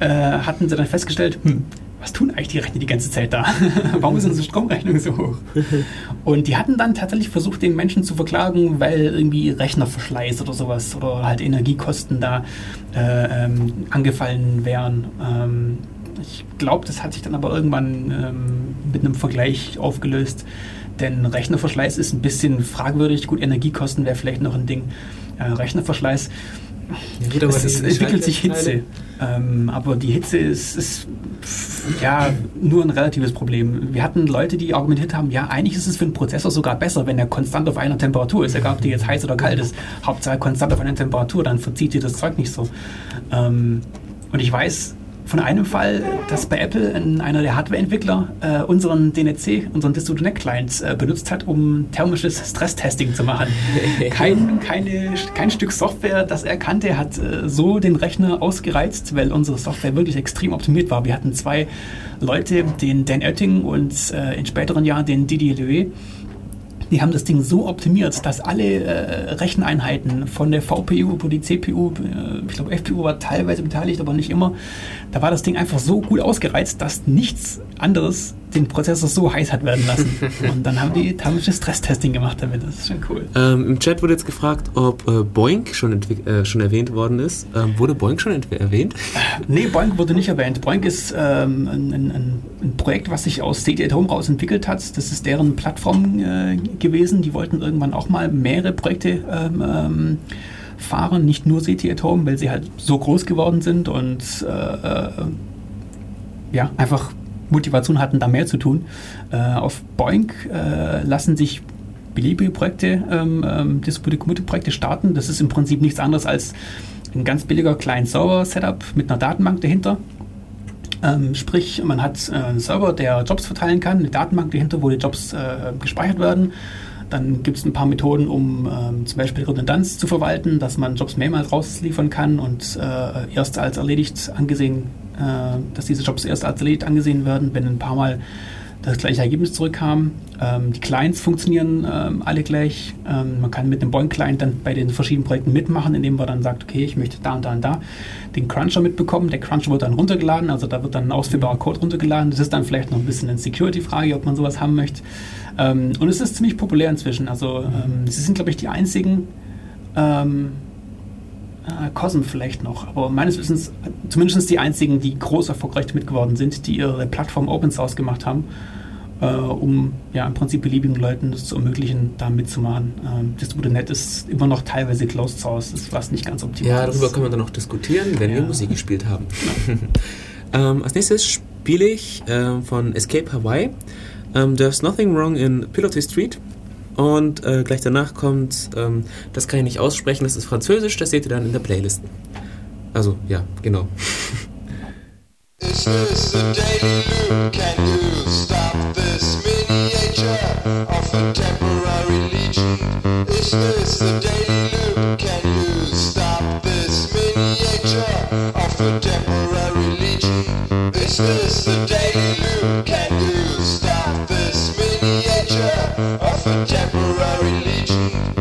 äh, hatten sie dann festgestellt, hm, was tun eigentlich die Rechner die ganze Zeit da? (laughs) Warum ist unsere Stromrechnung so hoch? (laughs) Und die hatten dann tatsächlich versucht, den Menschen zu verklagen, weil irgendwie Rechnerverschleiß oder sowas oder halt Energiekosten da äh, ähm, angefallen wären. Ähm, ich glaube, das hat sich dann aber irgendwann ähm, mit einem Vergleich aufgelöst. Denn Rechnerverschleiß ist ein bisschen fragwürdig. Gut, Energiekosten wäre vielleicht noch ein Ding. Äh, Rechnerverschleiß ja, gut, es, es entwickelt sich Hitze. Ähm, aber die Hitze ist, ist, ja nur ein relatives Problem. Wir hatten Leute, die argumentiert haben, ja, eigentlich ist es für einen Prozessor sogar besser, wenn er konstant auf einer Temperatur ist, egal ob die jetzt heiß oder kalt ist. Hauptsache konstant auf einer Temperatur, dann verzieht sich das Zeug nicht so. Ähm, und ich weiß, von einem Fall, dass bei Apple einer der Hardwareentwickler äh, unseren DNC, unseren Distributed Client äh, benutzt hat, um thermisches Stresstesting zu machen. (laughs) Kein, keine, kein Stück Software, das er kannte, hat äh, so den Rechner ausgereizt, weil unsere Software wirklich extrem optimiert war. Wir hatten zwei Leute, den Dan Oetting und äh, in späteren Jahren den Didier Louet, die haben das Ding so optimiert, dass alle äh, Recheneinheiten von der VPU über die CPU, äh, ich glaube FPU war teilweise beteiligt, aber nicht immer, da war das Ding einfach so gut ausgereizt, dass nichts anderes den Prozessor so heiß hat werden lassen. (laughs) Und dann haben die thermisches Stresstesting gemacht damit. Das ist schon cool. Ähm, Im Chat wurde jetzt gefragt, ob äh, Boink schon, äh, schon erwähnt worden ist. Ähm, wurde Boink schon erwähnt? Äh, nee, Boink wurde nicht erwähnt. Boink ist ähm, ein, ein, ein, Projekt, was sich aus State at Home raus entwickelt hat. Das ist deren Plattform äh, gewesen. Die wollten irgendwann auch mal mehrere Projekte ähm, ähm, fahren, nicht nur City at Home, weil sie halt so groß geworden sind und äh, äh ja, einfach Motivation hatten, da mehr zu tun. Äh, auf Boink äh, lassen sich beliebige Projekte, ähm, ähm, Distributed Projekte starten. Das ist im Prinzip nichts anderes als ein ganz billiger Client-Server-Setup mit einer Datenbank dahinter. Ähm, sprich, man hat äh, einen Server, der Jobs verteilen kann, eine Datenbank dahinter, wo die Jobs äh, gespeichert werden. Dann gibt es ein paar Methoden, um ähm, zum Beispiel Redundanz zu verwalten, dass man Jobs mehrmals rausliefern kann und äh, erst als erledigt angesehen äh, dass diese Jobs erst als erledigt angesehen werden, wenn ein paar Mal das gleiche Ergebnis zurückkam. Ähm, die Clients funktionieren ähm, alle gleich. Ähm, man kann mit dem Boing-Client dann bei den verschiedenen Projekten mitmachen, indem man dann sagt, okay, ich möchte da und da und da den Cruncher mitbekommen. Der Cruncher wird dann runtergeladen, also da wird dann ein ausführbarer Code runtergeladen. Das ist dann vielleicht noch ein bisschen eine Security-Frage, ob man sowas haben möchte. Ähm, und es ist ziemlich populär inzwischen. Also ähm, sie sind, glaube ich, die einzigen, ähm, äh, Cosm vielleicht noch, aber meines Wissens zumindest die einzigen, die groß erfolgreich mitgeworden sind, die ihre Plattform Open Source gemacht haben, äh, um ja im Prinzip beliebigen Leuten das zu ermöglichen, da mitzumachen. Ähm, Distributed.net ist immer noch teilweise Closed Source, das was nicht ganz optimal. Ja, darüber können wir dann noch diskutieren, wenn ja. wir Musik gespielt haben. (laughs) (laughs) ähm, als nächstes spiele ich äh, von Escape Hawaii. Ähm, There's Nothing Wrong in Piloty Street. Und äh, gleich danach kommt, ähm, das kann ich nicht aussprechen, das ist Französisch, das seht ihr dann in der Playlist. Also, ja, genau. Is this a daily loop? Can stop this miniature of a temporary legion? Is this a daily loop? Can you stop this miniature of a temporary legion? Is this a daily loop? Can contemporary legend.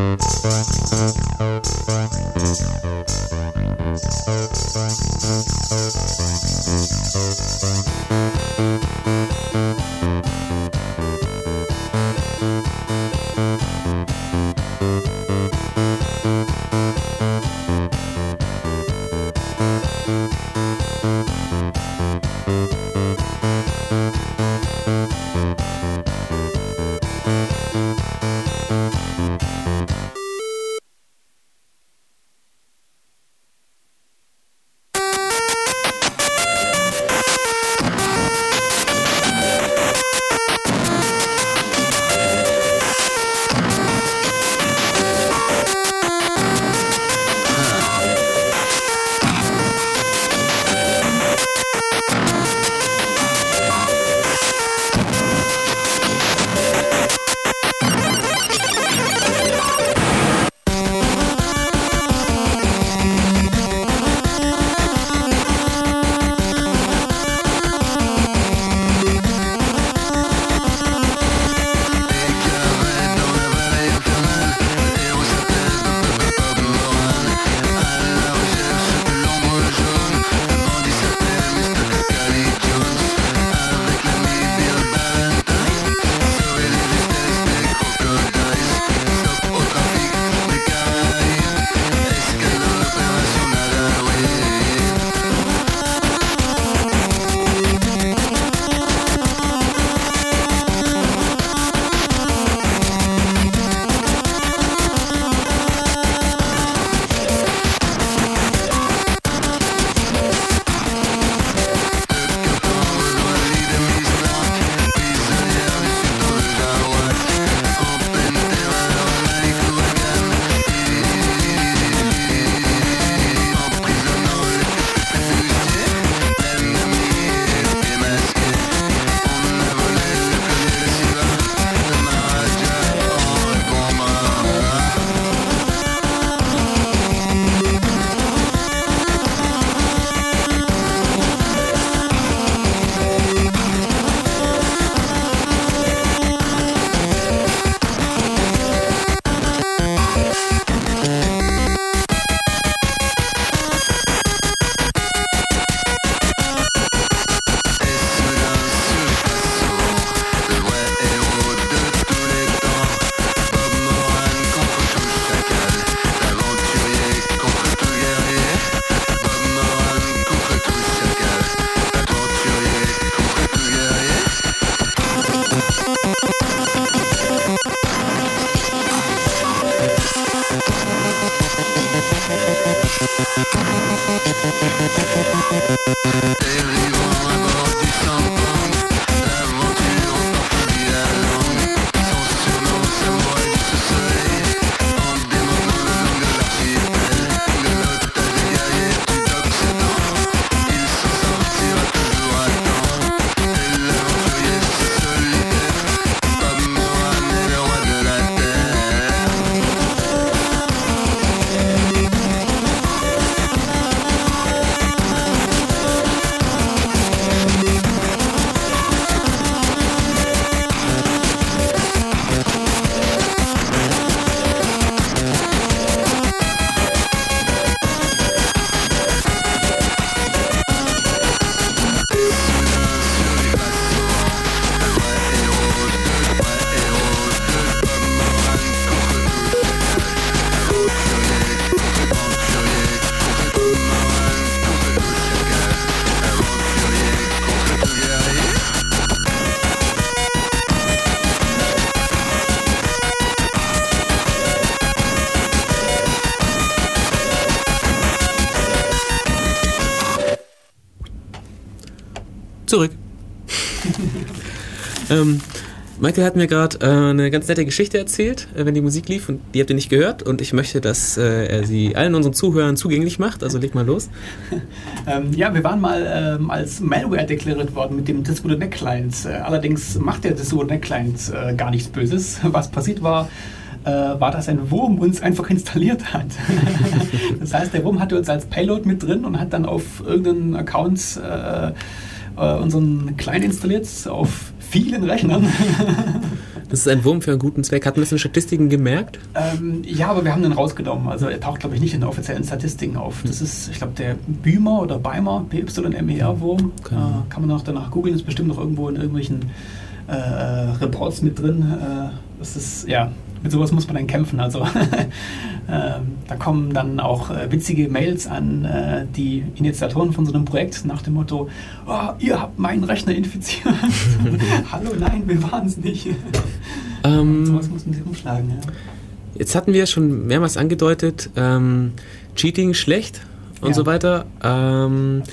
Michael hat mir gerade äh, eine ganz nette Geschichte erzählt, äh, wenn die Musik lief und die habt ihr nicht gehört und ich möchte, dass äh, er sie allen unseren Zuhörern zugänglich macht. Also leg mal los. (laughs) ähm, ja, wir waren mal ähm, als Malware deklariert worden mit dem Distributed Client. Äh, allerdings macht der Distributed Client äh, gar nichts Böses. (laughs) Was passiert war, äh, war, dass ein Wurm uns einfach installiert hat. (laughs) das heißt, der Wurm hatte uns als Payload mit drin und hat dann auf irgendeinen Account unseren Client installiert auf vielen Rechnern. (laughs) Das ist ein Wurm für einen guten Zweck. Hat man das in Statistiken gemerkt? Ähm, ja, aber wir haben den rausgenommen. Also er taucht, glaube ich, nicht in den offiziellen Statistiken auf. Das hm. ist, ich glaube, der Bümer oder Beimer, BYMER-Wurm. Okay. Äh, kann man auch danach googeln, ist bestimmt noch irgendwo in irgendwelchen äh, Reports mit drin. Äh, das ist, ja, mit sowas muss man dann kämpfen. Also (laughs) ähm, da kommen dann auch äh, witzige Mails an äh, die Initiatoren von so einem Projekt nach dem Motto, oh, ihr habt meinen Rechner infiziert. (laughs) Hallo, nein, wir waren es nicht. (laughs) Ähm, sowas mussten sie umschlagen. Ja. Jetzt hatten wir schon mehrmals angedeutet, ähm, Cheating schlecht und ja. so weiter. Ähm,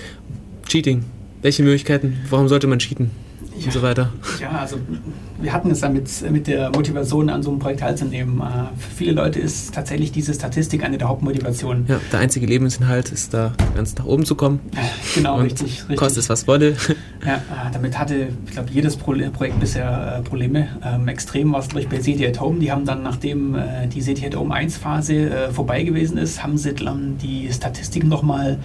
Cheating. Welche Möglichkeiten? Warum sollte man cheaten? Ja, und so weiter. Ja, also wir hatten es damit mit der Motivation an so einem Projekt teilzunehmen. Äh, für viele Leute ist tatsächlich diese Statistik eine der Hauptmotivationen. Ja, der einzige Lebensinhalt ist da ganz nach oben zu kommen. Genau, richtig, richtig. Kostet es was wolle. (laughs) Ja, äh, damit hatte, ich glaube, jedes Projekt bisher äh, Probleme. Ähm, extrem war es, glaube ich, bei City at Home. Die haben dann, nachdem die City at Home 1 Phase vorbei gewesen ist, haben sie dann die Statistiken nochmal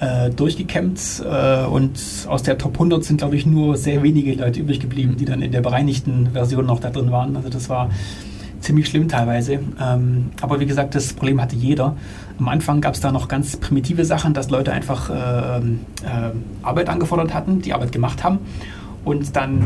äh, durchgekämmt äh, und aus der Top 100 sind, glaube ich, nur sehr wenige Leute übrig geblieben, die dann in der bereinigten Version noch da drin waren. Also das war ziemlich schlimm teilweise. Ähm, aber wie gesagt, das Problem hatte jeder. Am Anfang gab es da noch ganz primitive Sachen, dass Leute einfach äh, äh, Arbeit angefordert hatten, die Arbeit gemacht haben und dann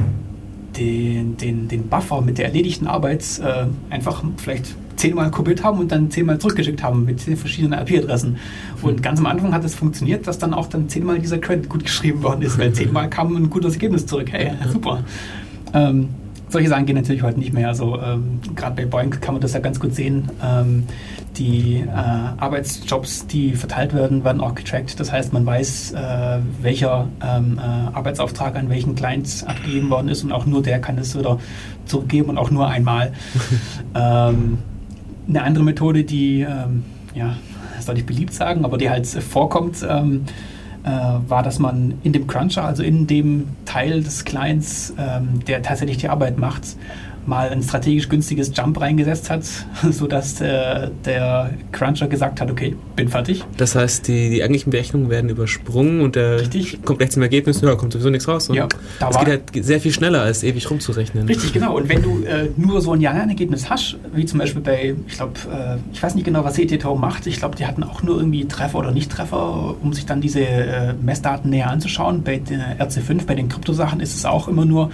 den, den, den Buffer mit der erledigten Arbeit äh, einfach vielleicht zehnmal kopiert haben und dann zehnmal zurückgeschickt haben mit zehn verschiedenen IP-Adressen. Und mhm. ganz am Anfang hat es funktioniert, dass dann auch dann zehnmal dieser Credit gut geschrieben worden ist, weil (laughs) zehnmal kam ein gutes Ergebnis zurück. Hey, super. Ähm, solche Sachen gehen natürlich heute nicht mehr. Also ähm, gerade bei Boeing kann man das ja ganz gut sehen. Ähm, die äh, Arbeitsjobs, die verteilt werden, werden auch getrackt. Das heißt, man weiß, äh, welcher ähm, äh, Arbeitsauftrag an welchen Client abgegeben worden ist und auch nur der kann es wieder zurückgeben und auch nur einmal. (laughs) eine andere Methode, die, ähm, ja, soll ich beliebt sagen, aber die halt vorkommt, ähm, äh, war, dass man in dem Cruncher, also in dem Teil des Clients, ähm, der tatsächlich die Arbeit macht, mal ein strategisch günstiges Jump reingesetzt hat, (laughs) sodass äh, der Cruncher gesagt hat, okay, bin fertig. Das heißt, die, die eigentlichen Berechnungen werden übersprungen und der Richtig. kommt gleich zum Ergebnis, ja, kommt sowieso nichts raus. Und ja, da es geht halt sehr viel schneller, als ewig rumzurechnen. Richtig, genau. Und wenn du äh, nur so ein Ja-Nein-Ergebnis hast, wie zum Beispiel bei, ich glaube, äh, ich weiß nicht genau, was CTV macht, ich glaube, die hatten auch nur irgendwie Treffer oder Nicht-Treffer, um sich dann diese äh, Messdaten näher anzuschauen. Bei der RC5, bei den Kryptosachen ist es auch immer nur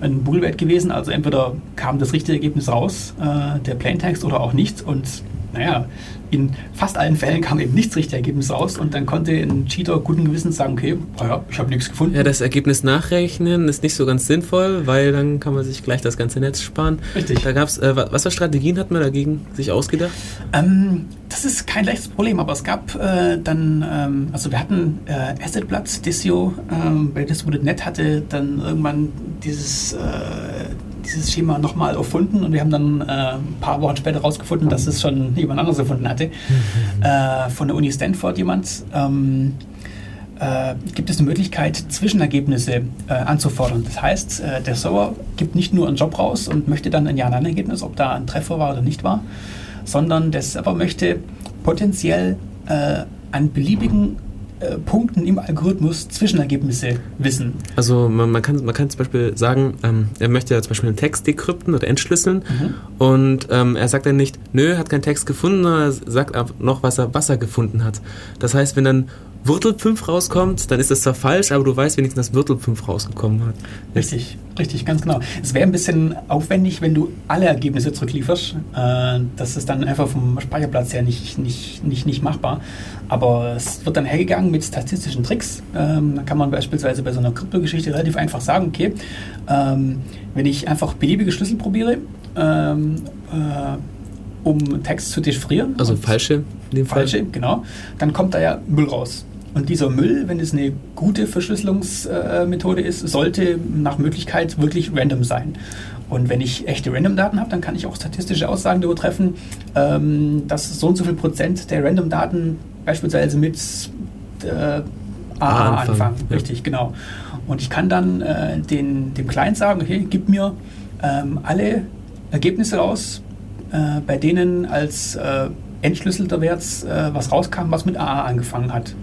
ein Boolwert gewesen. Also entweder kam das richtige Ergebnis raus, äh, der Plaintext, oder auch nicht. Und naja, in fast allen Fällen kam eben nichts richtige Ergebnis raus und dann konnte ein Cheater guten Gewissens sagen, okay, ja, ich habe nichts gefunden. Ja, das Ergebnis nachrechnen ist nicht so ganz sinnvoll, weil dann kann man sich gleich das ganze Netz sparen. Richtig. Da gab's, äh, was für Strategien hat man dagegen sich ausgedacht? Ähm, das ist kein leichtes Problem, aber es gab äh, dann, ähm, also wir hatten äh, Assetblatt, Disio, ähm, bei Distributed.net hatte dann irgendwann dieses äh, dieses Schema nochmal erfunden und wir haben dann äh, ein paar Wochen später herausgefunden, dass es schon jemand anderes erfunden hatte. Mhm. Äh, von der Uni Stanford jemand. Ähm, äh, gibt es eine Möglichkeit, Zwischenergebnisse äh, anzufordern. Das heißt, äh, der Server gibt nicht nur einen Job raus und möchte dann ein Ja-Nein-Ergebnis, ob da ein Treffer war oder nicht war, sondern der Server möchte potenziell äh, an beliebigen äh, Punkten im Algorithmus Zwischenergebnisse wissen. Also man, man, kann, man kann zum Beispiel sagen, ähm, er möchte ja zum Beispiel einen Text dekrypten oder entschlüsseln mhm. und ähm, er sagt dann nicht, nö, hat keinen Text gefunden, sondern er sagt noch, was er, was er gefunden hat. Das heißt, wenn dann Wurtel 5 rauskommt, dann ist das zwar falsch, aber du weißt wenigstens, dass Wurtel 5 rausgekommen hat. Richtig, richtig, ganz genau. Es wäre ein bisschen aufwendig, wenn du alle Ergebnisse zurücklieferst. Äh, das ist dann einfach vom Speicherplatz her nicht, nicht, nicht, nicht machbar. Aber es wird dann hergegangen mit statistischen Tricks. Ähm, da kann man beispielsweise bei so einer Kryptogeschichte relativ einfach sagen, okay, ähm, wenn ich einfach beliebige Schlüssel probiere, ähm, äh, um Text zu dechiffrieren. Also falsche, in dem Fall. Falsche, genau. Dann kommt da ja Müll raus. Und dieser Müll, wenn es eine gute Verschlüsselungsmethode ist, sollte nach Möglichkeit wirklich random sein. Und wenn ich echte Random-Daten habe, dann kann ich auch statistische Aussagen darüber treffen, ähm, dass so und so viel Prozent der Random-Daten beispielsweise mit äh, AA anfangen. anfangen. Ja. Richtig, genau. Und ich kann dann äh, den, dem Client sagen, okay, gib mir ähm, alle Ergebnisse raus, äh, bei denen als äh, entschlüsselter Wert äh, was rauskam, was mit AA angefangen hat.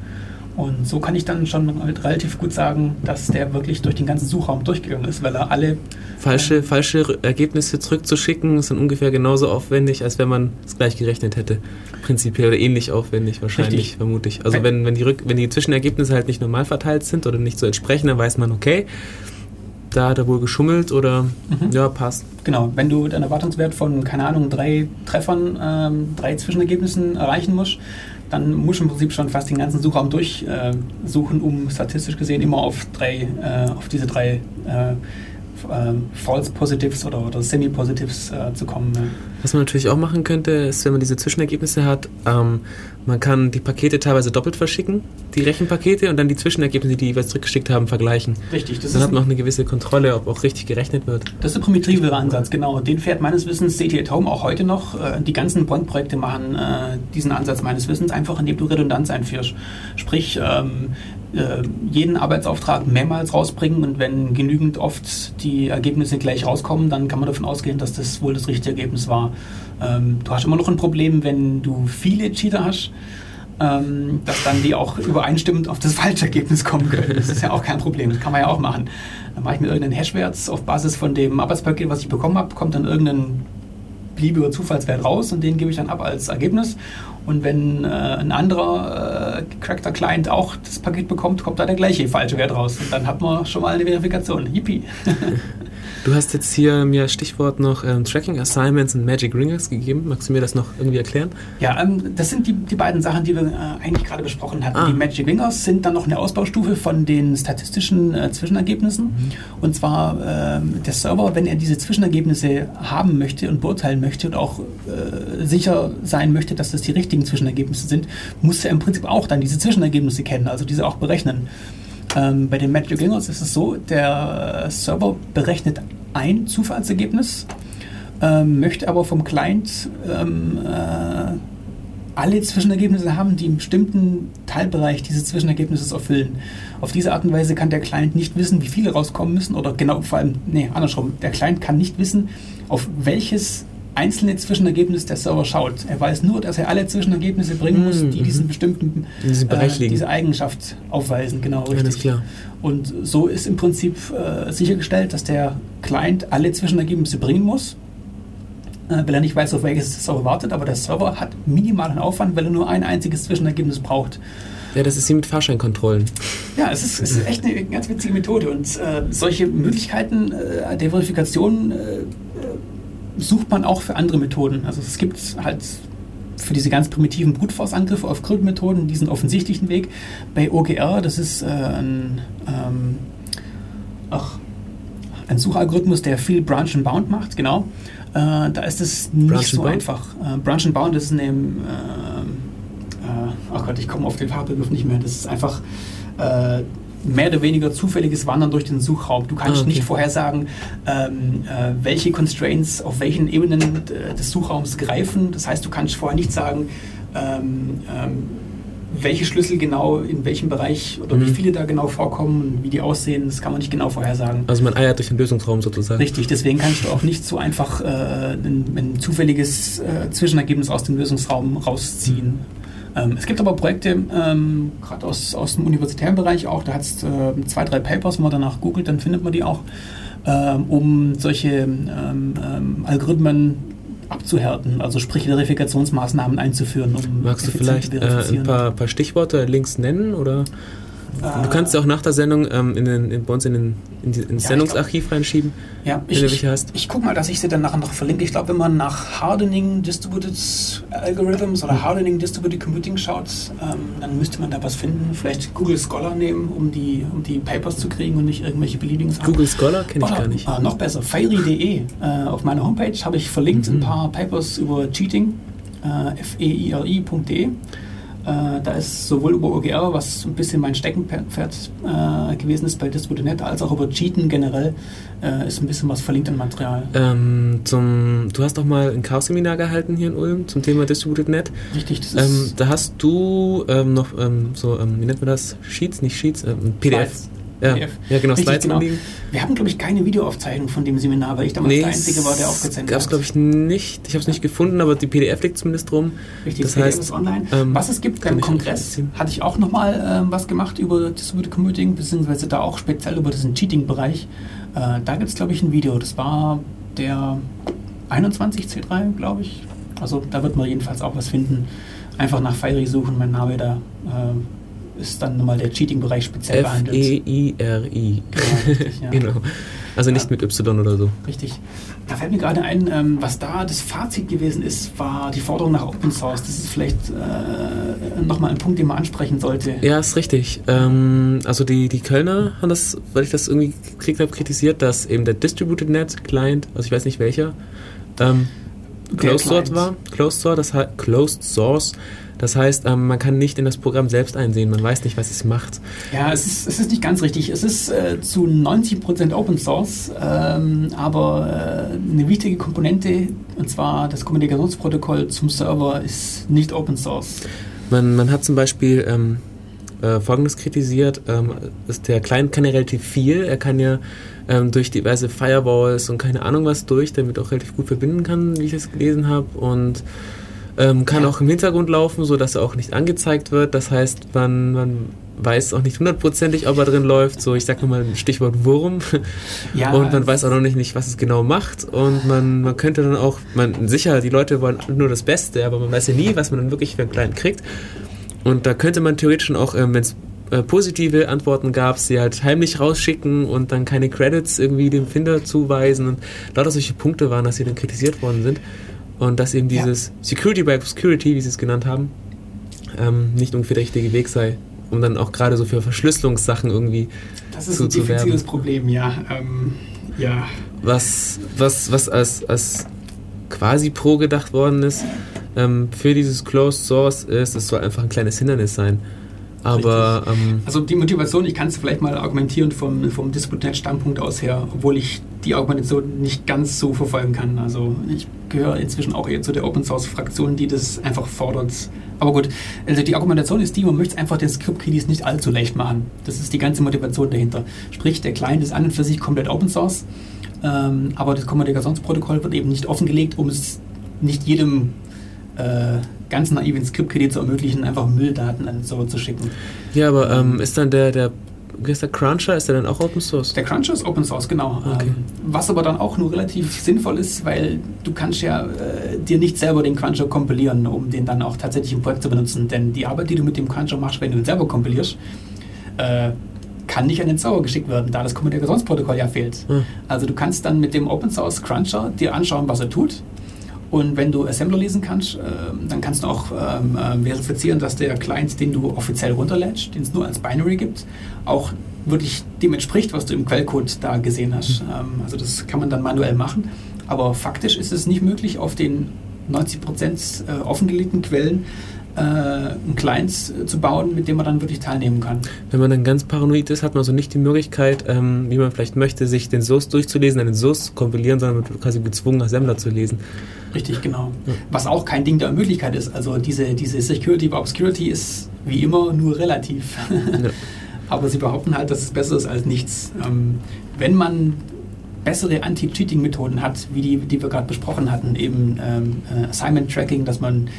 Und so kann ich dann schon halt relativ gut sagen, dass der wirklich durch den ganzen Suchraum durchgegangen ist, weil er alle. Falsche, äh, falsche Ergebnisse zurückzuschicken ist dann ungefähr genauso aufwendig, als wenn man es gleich gerechnet hätte. Prinzipiell ähnlich aufwendig wahrscheinlich, richtig. vermute ich. Also wenn, wenn, die Rück, wenn die Zwischenergebnisse halt nicht normal verteilt sind oder nicht so entsprechen, dann weiß man, okay, da hat er wohl geschummelt oder mhm. ja, passt. Genau, wenn du einen Erwartungswert von, keine Ahnung, drei Treffern, ähm, drei Zwischenergebnissen erreichen musst, dann muss im Prinzip schon fast den ganzen Suchraum durchsuchen, äh, um statistisch gesehen immer auf drei, äh, auf diese drei äh, äh, False Positives oder, oder Semi-Positives äh, zu kommen. Ja. Was man natürlich auch machen könnte, ist, wenn man diese Zwischenergebnisse hat, ähm, man kann die Pakete teilweise doppelt verschicken, die Rechenpakete, und dann die Zwischenergebnisse, die die jeweils zurückgeschickt haben, vergleichen. Richtig. Das dann hat man auch eine gewisse Kontrolle, ob auch richtig gerechnet wird. Das ist der primitive Ansatz, genau. Den fährt meines Wissens CT at Home auch heute noch. Äh, die ganzen Bond-Projekte machen äh, diesen Ansatz meines Wissens einfach, indem du Redundanz einführst. Sprich, ähm, äh, jeden Arbeitsauftrag mehrmals rausbringen und wenn genügend oft die Ergebnisse gleich rauskommen, dann kann man davon ausgehen, dass das wohl das richtige Ergebnis war. Ähm, du hast immer noch ein Problem, wenn du viele Cheater hast, ähm, dass dann die auch übereinstimmend auf das (laughs) falsche Ergebnis kommen können. Das ist ja auch kein Problem, das kann man ja auch machen. Dann mache ich mir irgendeinen Hashwert auf Basis von dem Arbeitspaket, was ich bekommen habe, kommt dann irgendein beliebiger Zufallswert raus und den gebe ich dann ab als Ergebnis. Und wenn äh, ein anderer äh, gecrackter Client auch das Paket bekommt, kommt da der gleiche falsche Wert raus. Und dann hat man schon mal eine Verifikation. Yippie! (laughs) Du hast jetzt hier mir Stichwort noch ähm, Tracking Assignments und Magic Ringers gegeben. Magst du mir das noch irgendwie erklären? Ja, ähm, das sind die, die beiden Sachen, die wir äh, eigentlich gerade besprochen hatten. Ah. Die Magic Ringers sind dann noch eine Ausbaustufe von den statistischen äh, Zwischenergebnissen. Mhm. Und zwar äh, der Server, wenn er diese Zwischenergebnisse haben möchte und beurteilen möchte und auch äh, sicher sein möchte, dass das die richtigen Zwischenergebnisse sind, muss er im Prinzip auch dann diese Zwischenergebnisse kennen, also diese auch berechnen. Ähm, bei den Magic Ringers ist es so, der Server berechnet ein Zufallsergebnis, ähm, möchte aber vom Client ähm, äh, alle Zwischenergebnisse haben, die im bestimmten Teilbereich dieses Zwischenergebnisses erfüllen. Auf diese Art und Weise kann der Client nicht wissen, wie viele rauskommen müssen oder genau, vor allem, nee, andersrum, der Client kann nicht wissen, auf welches einzelne Zwischenergebnis der Server schaut. Er weiß nur, dass er alle Zwischenergebnisse bringen muss, die mhm. diesen bestimmten äh, diese Eigenschaft aufweisen. Genau, richtig. Ja, klar. Und so ist im Prinzip äh, sichergestellt, dass der Client alle Zwischenergebnisse bringen muss, äh, weil er nicht weiß, auf welches der Server wartet, aber der Server hat minimalen Aufwand, weil er nur ein einziges Zwischenergebnis braucht. Ja, das ist wie mit Fahrscheinkontrollen. Ja, es ist, es ist echt eine ganz witzige Methode und äh, solche Möglichkeiten äh, der Verifikation äh, sucht man auch für andere Methoden. Also es gibt halt für diese ganz primitiven Brute Force Angriffe auf Kryptomethoden diesen offensichtlichen Weg. Bei OGR, das ist äh, ein, ähm, ach, ein Suchalgorithmus, der viel Branch and Bound macht, genau. Äh, da ist es nicht Branch so einfach. Äh, Branch and Bound ist eine, ähm, äh, oh Gott, ich komme auf den Fachbegriff nicht mehr. Das ist einfach äh, mehr oder weniger zufälliges Wandern durch den Suchraum. Du kannst ah, okay. nicht vorhersagen, ähm, äh, welche Constraints auf welchen Ebenen äh, des Suchraums greifen. Das heißt, du kannst vorher nicht sagen, ähm, ähm, welche Schlüssel genau in welchem Bereich oder mhm. wie viele da genau vorkommen, wie die aussehen, das kann man nicht genau vorhersagen. Also man eiert durch den Lösungsraum sozusagen. Richtig, deswegen kannst du auch nicht so einfach äh, ein, ein, zufälliges äh, Zwischenergebnis aus dem Lösungsraum rausziehen. Ähm, es gibt aber Projekte, ähm, gerade aus, aus dem universitären Bereich auch, da hat es äh, zwei, drei Papers, wenn man danach googelt, dann findet man die auch, ähm, um solche ähm, ähm, Algorithmen abzuhärten, also sprich Verifikationsmaßnahmen einzuführen. Um Magst du vielleicht äh, ein paar, paar Stichworte links nennen oder? Du kannst auch nach der Sendung ähm, in den, in, bei uns in den, in die, ins ja, Sendungsarchiv glaub, reinschieben, ja, wenn ich, du welche hast. Ich, ich gucke mal, dass ich sie dann nachher noch verlinke. Ich glaube, wenn man nach Hardening Distributed Algorithms oder Hardening Distributed Computing schaut, ähm, dann müsste man da was finden. Vielleicht Google Scholar nehmen, um die, um die Papers zu kriegen und nicht irgendwelche beliebigen Sachen. Google Scholar kenne ich gar nicht. Äh, noch besser, fairy.de. Äh, auf meiner Homepage habe ich verlinkt mhm. ein paar Papers über Cheating, äh, feiri.de. Äh, da ist sowohl über OGR, was ein bisschen mein Steckenpferd äh, gewesen ist bei Distributed.net, als auch über Cheaten generell äh, ist ein bisschen was verlinkt an Material. Ähm, zum, du hast doch mal ein Chaos-Seminar gehalten hier in Ulm zum Thema Distributed.net. Richtig, das Ähm, ist da hast du ähm, noch ähm, so, ähm, wie nennt man das? Sheets, nicht Sheets, ähm, PDF. Slides. Ja, PDF. ja, genau, Richtig, Slides genau. Wir haben, glaube ich, keine Videoaufzeichnung von dem Seminar, weil ich damals der Einzige war, der aufgezeichnet gab es, glaube ich, nicht. Ich habe es nicht gefunden, aber die PDF liegt zumindest rum. Richtig, das das heißt, ist online. ähm, was es gibt beim Kongress, hatte ich auch nochmal ähm, was gemacht über Distributed Computing, beziehungsweise da auch speziell über diesen Cheating-Bereich. Äh, da gibt es, glaube ich, ein Video. Das war der 21 C3, glaube ich. Also da wird man jedenfalls auch was finden. Einfach nach Fiery suchen, mein Name da äh, ist dann nochmal der Cheating-Bereich speziell behandelt. F-E-I-R-I. Genau, richtig, ja. (laughs) Genau. Also nicht Ja. mit Y oder so. Richtig. Da fällt mir gerade ein, ähm, was da das Fazit gewesen ist, war die Forderung nach Open Source. Das ist vielleicht äh, nochmal ein Punkt, den man ansprechen sollte. Ja, ist richtig. Ähm, also die, die Kölner haben das, weil ich das irgendwie gekriegt habe, kritisiert, dass eben der Distributed Net Client, also ich weiß nicht welcher, ähm, Closed Source war. Closed Source, das heißt Closed Source. Das heißt, ähm, man kann nicht in das Programm selbst einsehen. Man weiß nicht, was es macht. Ja, es ist, es ist nicht ganz richtig. Es ist äh, zu 90% Open Source, ähm, aber äh, eine wichtige Komponente, und zwar das Kommunikationsprotokoll zum Server, ist nicht Open Source. Man, man hat zum Beispiel ähm, äh, Folgendes kritisiert, ähm, ist der Client kann ja relativ viel, er kann ja ähm, durch diverse Firewalls und keine Ahnung was durch, damit auch relativ gut verbinden kann, wie ich das gelesen habe und ähm, kann auch im Hintergrund laufen, so dass er auch nicht angezeigt wird. Das heißt, man, man weiß auch nicht hundertprozentig, ob er drin läuft. So, ich sag nur mal ein Stichwort Wurm. Ja, (laughs) und man weiß auch noch nicht, nicht, was es genau macht. Und man, man könnte dann auch, man sicher, die Leute wollen nur das Beste, aber man weiß ja nie, was man dann wirklich für einen Client kriegt. Und da könnte man theoretisch schon auch, ähm, wenn es äh, positive Antworten gab, sie halt heimlich rausschicken und dann keine Credits irgendwie dem Finder zuweisen. Und lauter solche Punkte waren, dass sie dann kritisiert worden sind. Und dass eben Ja. dieses Security by Obscurity, wie sie es genannt haben, ähm, nicht ungefähr der richtige Weg sei, um dann auch gerade so für Verschlüsselungssachen irgendwie das ist zu- ein zu diffiziles Problem, ja. Ähm, ja. was, was, was als, als quasi Pro gedacht worden ist ähm, für dieses Closed Source ist, es soll einfach ein kleines Hindernis sein. Aber ähm, Also die Motivation, ich kann es vielleicht mal argumentieren vom, vom Disputant-Standpunkt aus her, obwohl ich die Argumentation nicht ganz so verfolgen kann. Also ich gehöre inzwischen auch eher zu der Open-Source-Fraktion, die das einfach fordert. Aber gut, also die Argumentation ist die, man möchte einfach den Script-Kiddies nicht allzu leicht machen. Das ist die ganze Motivation dahinter. Sprich, der Client ist an und für sich komplett Open-Source, ähm, aber das Kommunikationsprotokoll wird eben nicht offengelegt, um es nicht jedem äh, ganz naiven Script-Kiddie zu ermöglichen, einfach Mülldaten an den Server zu schicken. ja, aber ähm, ist dann der, der, heißt der Cruncher, ist der dann auch Open Source? Der Cruncher ist Open Source, genau. Okay. Ähm, was aber dann auch nur relativ sinnvoll ist, weil du kannst ja äh, dir nicht selber den Cruncher kompilieren, um den dann auch tatsächlich im Projekt zu benutzen. Denn die Arbeit, die du mit dem Cruncher machst, wenn du ihn selber kompilierst, äh, kann nicht an den Server geschickt werden, da das Kommunikationsprotokoll ja fehlt. Hm. Also du kannst dann mit dem Open Source Cruncher dir anschauen, was er tut. Und wenn du Assembler lesen kannst, ähm, dann kannst du auch ähm, ähm, verifizieren, dass der Client, den du offiziell runterlädst, den es nur als Binary gibt, auch wirklich dem entspricht, was du im Quellcode da gesehen hast. Ähm, also das kann man dann manuell machen. Aber faktisch ist es nicht möglich, auf den 90% äh, offengelegten Quellen äh, einen Client äh, zu bauen, mit dem man dann wirklich teilnehmen kann. Wenn man dann ganz paranoid ist, hat man so nicht die Möglichkeit, ähm, wie man vielleicht möchte, sich den Source durchzulesen, einen Source zu kompilieren, sondern wird quasi gezwungen, Assembler zu lesen. Richtig, genau. Ja. Was auch kein Ding der Möglichkeit ist. Also diese, diese Security by Obscurity ist wie immer nur relativ. Ja. (laughs) Aber sie behaupten halt, dass es besser ist als nichts. Ähm, wenn man bessere Anti-Cheating-Methoden hat, wie die, die wir gerade besprochen hatten, eben ähm, äh, Assignment-Tracking, dass man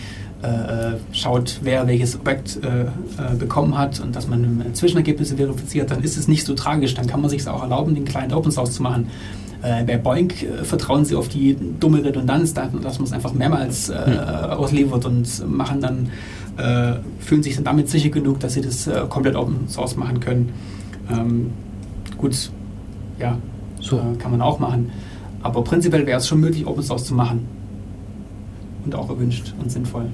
schaut, wer welches Objekt äh, äh, bekommen hat und dass man äh, Zwischenergebnisse verifiziert, dann ist es nicht so tragisch. Dann kann man sich auch erlauben, den Client Open Source zu machen. Äh, bei Boink äh, vertrauen sie auf die dumme Redundanz, da- dass man es einfach mehrmals äh, ausliefert und machen dann, äh, fühlen sich dann damit sicher genug, dass sie das äh, komplett Open Source machen können. Ähm, gut, ja, So. äh, kann man auch machen. Aber prinzipiell wäre es schon möglich, Open Source zu machen. Und auch erwünscht und sinnvoll.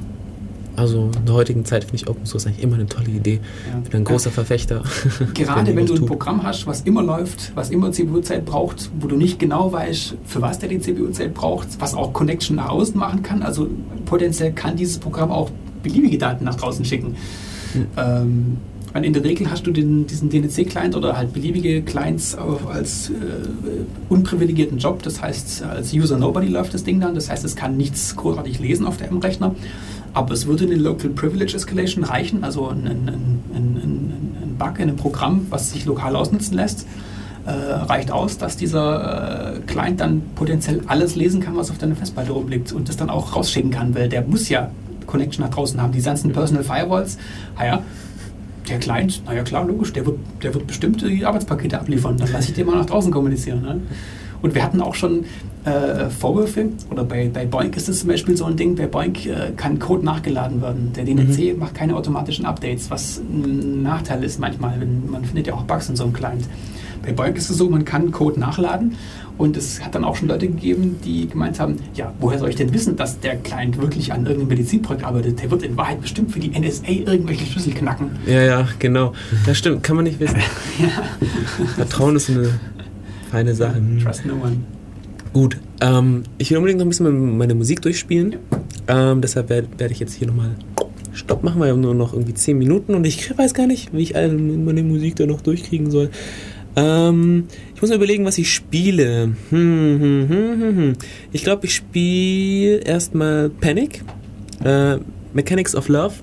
Also in der heutigen Zeit finde ich Open Source eigentlich immer eine tolle Idee. Ja. Ich bin ein großer Verfechter. (laughs) Gerade wenn du ein tut. Programm hast, was immer läuft, was immer CPU-Zeit braucht, wo du nicht genau weißt, für was der die CPU-Zeit braucht, was auch Connection nach außen machen kann. Also potenziell kann dieses Programm auch beliebige Daten nach draußen schicken. Mhm. Ähm, in der Regel hast du den, diesen DNC-Client oder halt beliebige Clients als äh, unprivilegierten Job. Das heißt, als User Nobody läuft das Ding dann. Das heißt, es kann nichts großartig lesen auf dem Rechner. Aber es würde eine Local Privilege Escalation reichen, also ein, ein, ein, ein Bug in einem Programm, was sich lokal ausnutzen lässt. Äh, reicht aus, dass dieser äh, Client dann potenziell alles lesen kann, was auf deiner Festplatte rumliegt und das dann auch rausschicken kann, weil der muss ja Connection nach draußen haben. Die ganzen Personal Firewalls, naja, der Client, naja klar, logisch, der wird, der wird bestimmt die Arbeitspakete abliefern, dann lasse ich den mal nach draußen kommunizieren. Ne? Und wir hatten auch schon äh, Vorwürfe, oder bei, bei Boink ist es zum Beispiel so ein Ding, bei Boink äh, kann Code nachgeladen werden. Der DNC mhm. macht keine automatischen Updates, was ein Nachteil ist manchmal, wenn man findet ja auch Bugs in so einem Client. Bei Boink ist es so, man kann Code nachladen und es hat dann auch schon Leute gegeben, die gemeint haben, ja, woher soll ich denn wissen, dass der Client wirklich an irgendeinem Medizinprojekt arbeitet? Der wird in Wahrheit bestimmt für die NSA irgendwelche Schlüssel knacken. Ja, ja, genau. Das stimmt, kann man nicht wissen. ja. (laughs) Vertrauen ist eine feine Sache. Trust no one. Gut, ähm, ich will unbedingt noch ein bisschen meine Musik durchspielen. Ja. Ähm, deshalb werde werd ich jetzt hier nochmal Stopp machen, weil wir haben nur noch irgendwie 10 Minuten und ich weiß gar nicht, wie ich meine Musik da noch durchkriegen soll. Ähm, ich muss mir überlegen, was ich spiele. Hm, hm, hm, ich glaube, ich spiele erstmal Panic, äh, Mechanics of Love.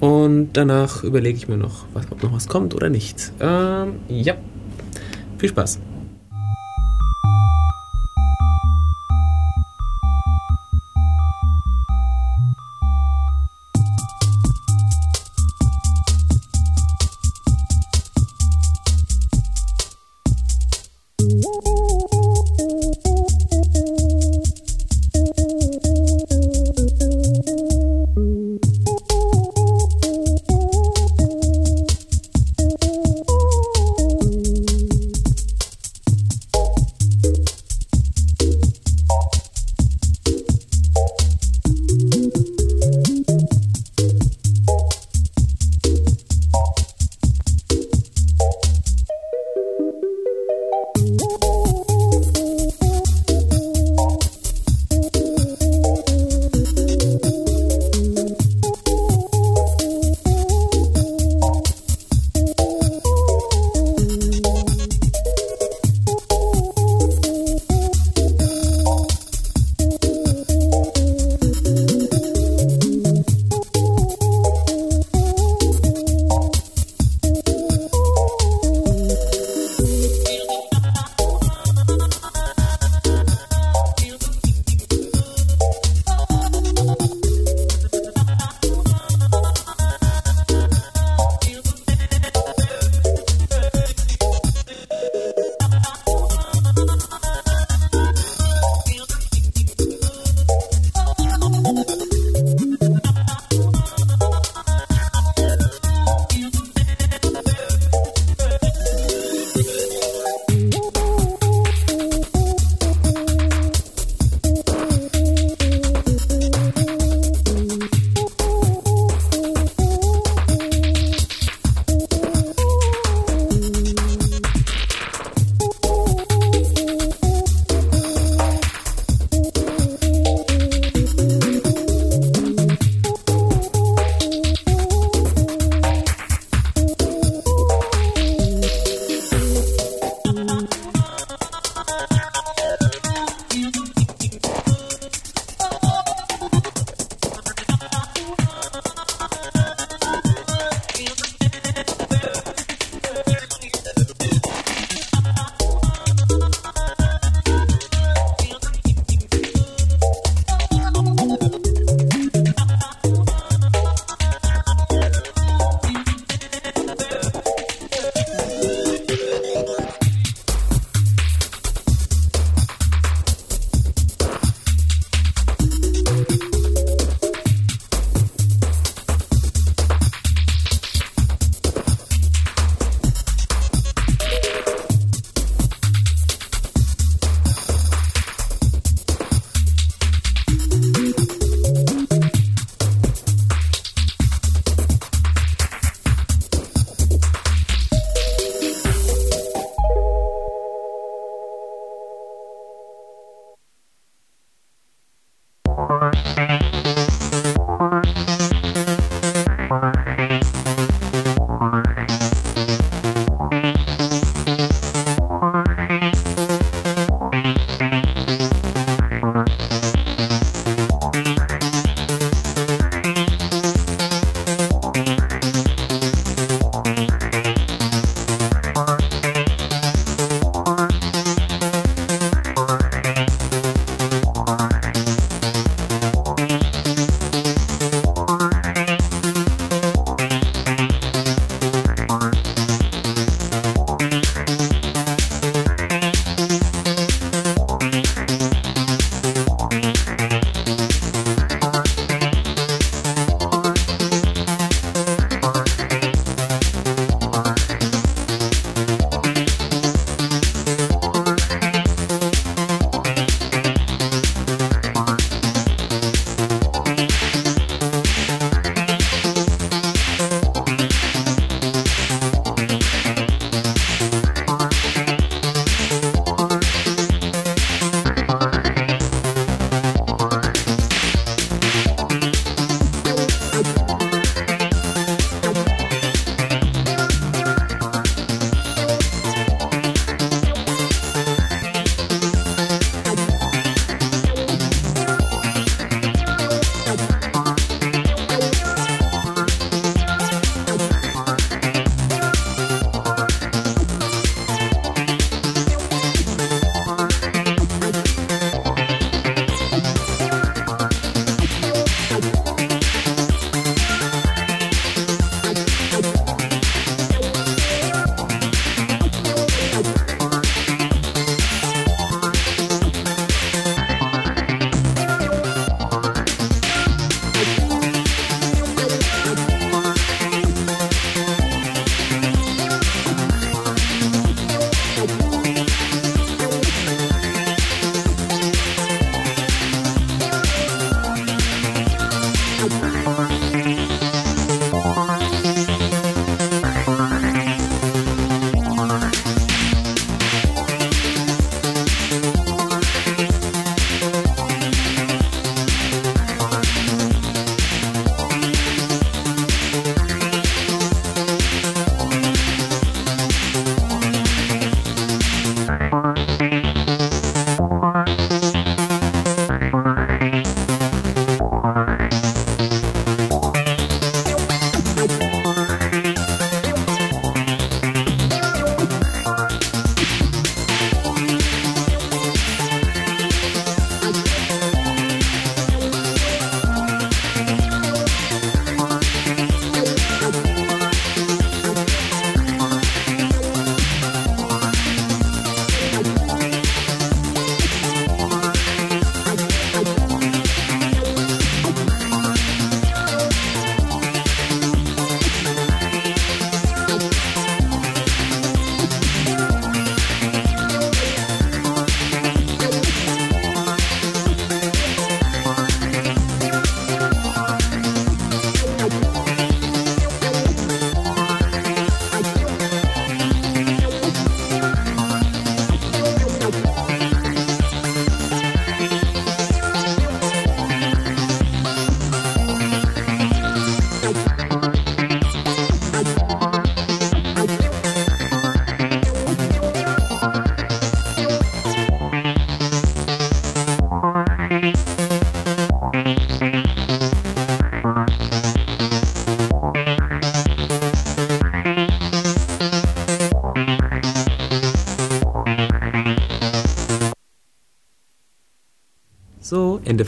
Und danach überlege ich mir noch, was, ob noch was kommt oder nicht. Ähm, ja. Viel Spaß.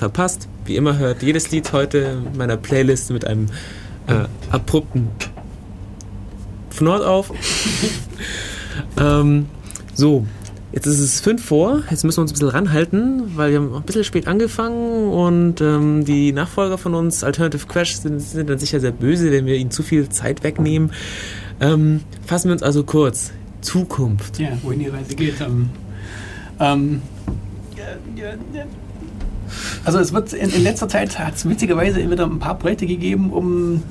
Verpasst. Wie immer hört jedes Lied heute meiner Playlist mit einem äh, abrupten Fnord auf. (laughs) ähm, so, Jetzt ist es fünf vor, jetzt müssen wir uns ein bisschen ranhalten, weil wir haben ein bisschen spät angefangen und ähm, die Nachfolger von uns, Alternative Crash, sind, sind, dann sicher sehr böse, wenn wir ihnen zu viel Zeit wegnehmen. Ähm, fassen wir uns also kurz. Zukunft. Ja, wohin die Reise geht. Ähm, ähm, also es wird in, in letzter Zeit hat es witzigerweise wieder ein paar Projekte gegeben, um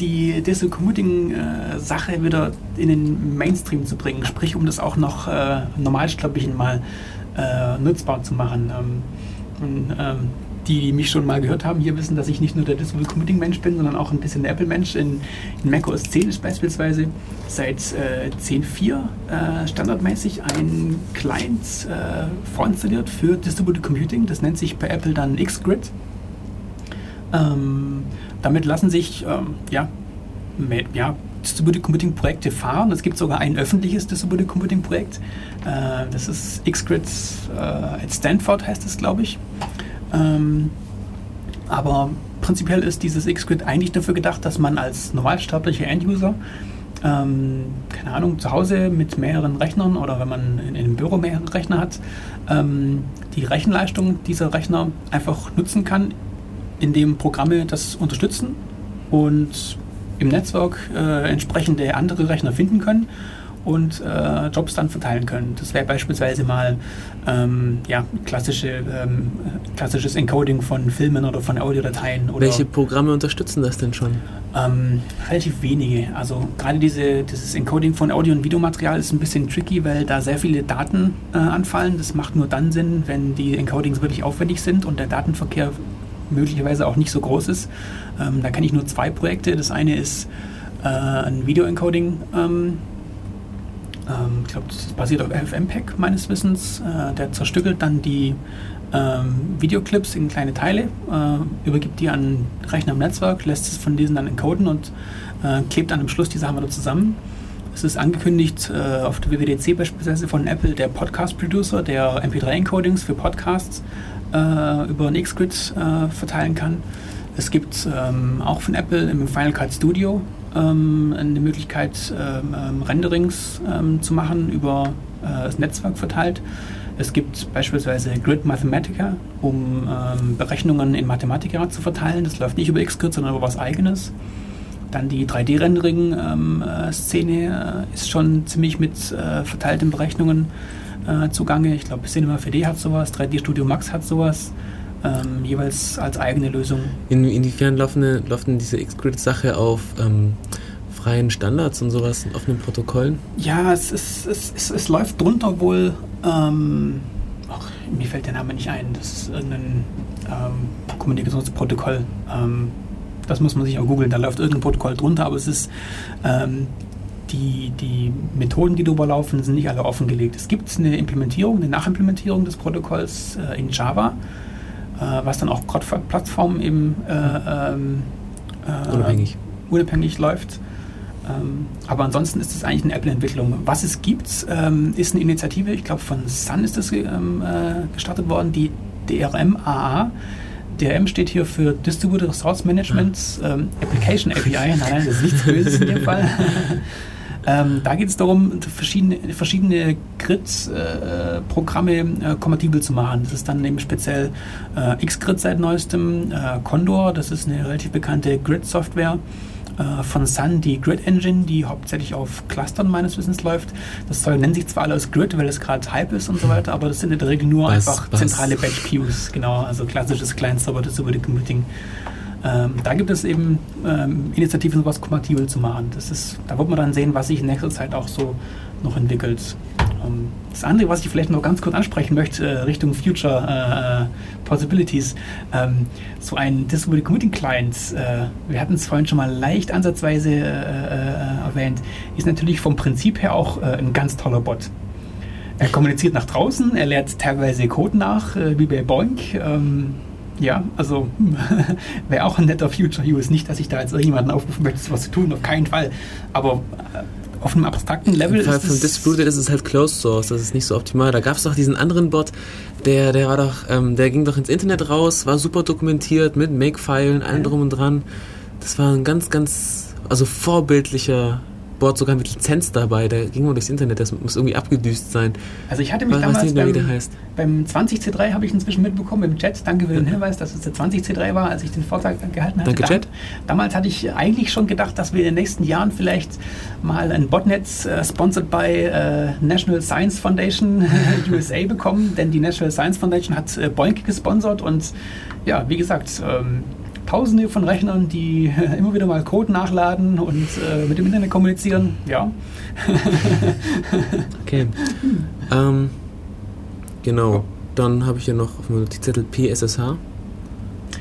die Digital Commuting äh, Sache wieder in den Mainstream zu bringen, sprich um das auch noch äh, normalsterblichen mal äh, nutzbar zu machen. Ähm, und, ähm, die, die mich schon mal gehört haben, hier wissen, dass ich nicht nur der Digital Commuting Mensch bin, sondern auch ein bisschen der Apple Mensch. In, in macOS 10 ist beispielsweise seit äh, 10.4 äh, standardmäßig ein Client äh, vorinstalliert für Distributed Computing. Das nennt sich bei Apple dann Xgrid. Ähm, damit lassen sich ähm, ja, ja, Distributed Computing Projekte fahren. Es gibt sogar ein öffentliches Distributed Computing Projekt. Äh, das ist Xgrid äh, at Stanford heißt es, glaube ich. Ähm, aber prinzipiell ist dieses Xgrid eigentlich dafür gedacht, dass man als normalsterblicher Enduser ähm, keine Ahnung, zu Hause mit mehreren Rechnern oder wenn man in, in einem Büro mehrere Rechner hat, ähm, die Rechenleistung dieser Rechner einfach nutzen kann indem Programme das unterstützen und im Netzwerk äh, entsprechende andere Rechner finden können und äh, Jobs dann verteilen können. Das wäre beispielsweise mal ähm, ja, klassische, ähm, klassisches Encoding von Filmen oder von Audiodateien. Oder, Welche Programme unterstützen das denn schon? Ähm, relativ wenige. Also gerade diese, dieses Encoding von Audio- und Videomaterial ist ein bisschen tricky, weil da sehr viele Daten äh, anfallen. Das macht nur dann Sinn, wenn die Encodings wirklich aufwendig sind und der Datenverkehr möglicherweise auch nicht so groß ist. Ähm, da kenne ich nur zwei Projekte. Das eine ist äh, ein Video-Encoding. Ähm, ähm, ich glaube, das basiert auf FFmpeg meines Wissens. Äh, der zerstückelt dann die ähm, Videoclips in kleine Teile, äh, übergibt die an Rechner im Netzwerk, lässt es von diesen dann encoden und äh, klebt dann am Schluss die Sachen wieder zusammen. Es ist angekündigt äh, auf der WWDC beispielsweise von Apple, der Podcast-Producer, der MP3-Encodings für Podcasts äh, über ein Xgrid äh, verteilen kann. Es gibt ähm, auch von Apple im Final Cut Studio eine Möglichkeit, ähm, ähm Renderings ähm, zu machen über äh, das Netzwerk verteilt. Es gibt beispielsweise Grid Mathematica, um ähm, Berechnungen in Mathematica zu verteilen. Das läuft nicht über Xgrid, sondern über was eigenes. Dann die 3D-Rendering-Szene äh, ist schon ziemlich mit äh, verteilten Berechnungen äh, zugange. Ich glaube, Cinema 4D hat sowas, 3D Studio Max hat sowas. Ähm, jeweils als eigene Lösung. In, inwiefern laufen, laufen diese Xgrid-Sache auf ähm, freien Standards und sowas, offenen Protokollen? Ja, es, ist, es, es, es läuft drunter wohl, ähm, ach, mir fällt der Name nicht ein, das ist irgendein ähm, Kommunikationsprotokoll. Ähm, das muss man sich auch googeln, da läuft irgendein Protokoll drunter, aber es ist ähm, die, die Methoden, die darüber laufen, sind nicht alle offengelegt. Es gibt eine Implementierung, eine Nachimplementierung des Protokolls äh, in Java, was dann auch Plattformen eben äh, ähm, äh, unabhängig. unabhängig läuft. Ähm, aber ansonsten ist es eigentlich eine Apple-Entwicklung. Was es gibt, ähm, ist eine Initiative, ich glaube von Sun ist das ähm, äh, gestartet worden, die DRM-AA. DRM steht hier für Distributed Resource Management ähm, Application API. (laughs) Nein, nein, das ist nichts Böses in dem Fall. (laughs) Ähm, da geht es darum, verschiedene, verschiedene Grid-Programme äh, äh, kompatibel zu machen. Das ist dann eben speziell äh, Xgrid seit neuestem, äh, Condor, das ist eine relativ bekannte Grid-Software äh, von Sun, die Grid Engine, die hauptsächlich auf Clustern meines Wissens läuft. Das Zeug nennt sich zwar alles Grid, weil es gerade Hype ist und so weiter, aber das sind in der Regel nur was, einfach was? zentrale Batch Queues, genau, also klassisches Client-Server Distributed Computing. Ähm, da gibt es eben ähm, Initiativen, sowas kompatibel zu machen. Das ist, da wird man dann sehen, was sich in nächster Zeit auch so noch entwickelt. Ähm, das andere, was ich vielleicht noch ganz kurz ansprechen möchte, äh, Richtung Future äh, Possibilities, ähm, so ein Distributed Commuting Client, äh, wir hatten es vorhin schon mal leicht ansatzweise äh, äh, erwähnt, ist natürlich vom Prinzip her auch äh, ein ganz toller Bot. Er kommuniziert nach draußen, er lehrt teilweise Code nach, wie bei Boink. Ähm, ja, also (laughs) wäre auch ein netter Future Use. Nicht, dass ich da jetzt irgendjemanden aufrufen möchte, was zu tun, auf keinen Fall. Aber äh, auf einem abstrakten Level Im Fall ist von Distributed ist es halt Closed Source, das ist nicht so optimal. Da gab es doch diesen anderen Bot, der, der war doch, ähm, der ging doch ins Internet raus, war super dokumentiert mit Make-Filen, allem drum und dran. Das war ein ganz, ganz, also vorbildlicher Bot, sogar mit Lizenz dabei. Der ging nur durchs Internet, das muss irgendwie abgedüst sein. Also ich hatte mich Weiß damals der beim, heißt. beim 20C3 habe ich inzwischen mitbekommen im Chat. Danke für den Hinweis, dass es der 20C3 war, als ich den Vortrag gehalten hatte. Danke, Da- Chat. Damals hatte ich eigentlich schon gedacht, dass wir in den nächsten Jahren vielleicht mal ein Botnetz äh, sponsored by äh, National Science Foundation (laughs) USA bekommen, denn die National Science Foundation hat äh, Boink gesponsert und ja, wie gesagt, ähm, Tausende von Rechnern, die (laughs) immer wieder mal Code nachladen und äh, mit dem Internet kommunizieren. Ja, (laughs) Okay. ähm, genau. Dann habe ich hier noch auf dem Notizzettel PSSH.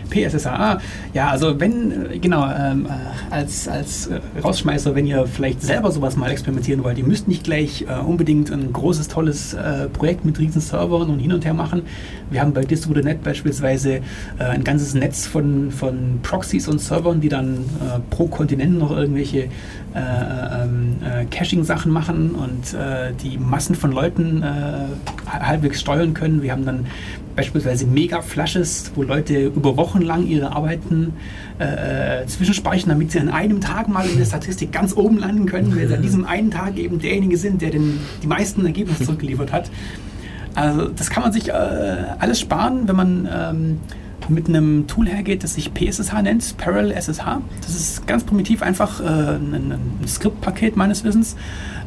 PSSH. Ah, Ja, also wenn, äh, genau, ähm, äh, als, als äh, Rausschmeißer, wenn ihr vielleicht selber sowas mal experimentieren wollt, ihr müsst nicht gleich äh, unbedingt ein großes, tolles äh, Projekt mit riesen Servern und hin und her machen. Wir haben bei Distributed.net beispielsweise äh, ein ganzes Netz von, von Proxys und Servern, die dann pro Kontinent noch irgendwelche äh, ähm, äh, Caching-Sachen machen und die Massen von Leuten halbwegs steuern können. Wir haben dann beispielsweise Mega-Flashes, wo Leute über Wochen lang ihre Arbeiten äh, äh, zwischenspeichern, damit sie an einem Tag mal in der Statistik ganz oben landen können, weil sie an diesem einen Tag eben derjenige sind, der den, die meisten Ergebnisse (laughs) zurückgeliefert hat. Also das kann man sich äh, alles sparen, wenn man ähm, mit einem Tool hergeht, das sich PSSH nennt, Parallel SSH. Das ist ganz primitiv einfach äh, ein, ein Skriptpaket meines Wissens,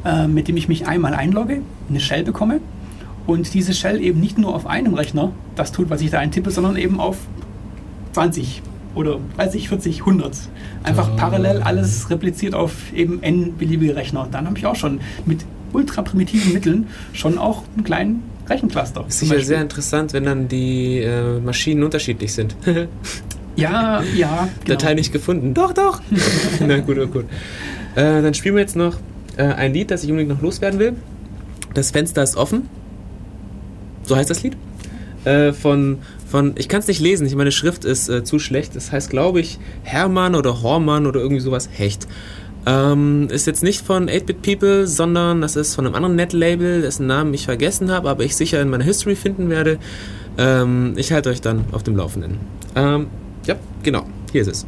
äh, mit dem ich mich einmal einlogge, eine Shell bekomme und diese Shell eben nicht nur auf einem Rechner das tut, was ich da eintippe, sondern eben auf 20 oder 30, 40, 100. Einfach Ah. parallel alles repliziert auf eben n beliebige Rechner. Dann habe ich auch schon mit ultra primitiven Mitteln schon auch einen kleinen Rechencluster. Ist sicher sehr interessant, wenn dann die äh, Maschinen unterschiedlich sind. (laughs) Ja, ja. Genau. Datei nicht gefunden. Doch, doch. (laughs) Na gut, oh gut. Äh, dann spielen wir jetzt noch äh, ein Lied, das ich unbedingt noch loswerden will. Das Fenster ist offen. So heißt das Lied. Äh, von, von, ich kann es nicht lesen, ich, meine Schrift ist äh, zu schlecht. Das heißt, glaube ich, Hermann oder Hormann oder irgendwie sowas. Hecht. Ähm, ist jetzt nicht von 8-Bit People, sondern das ist von einem anderen Net-Label, dessen Namen ich vergessen habe, aber ich sicher in meiner History finden werde. Ähm, ich halte euch dann auf dem Laufenden. Ähm, ja, genau. Hier ist es.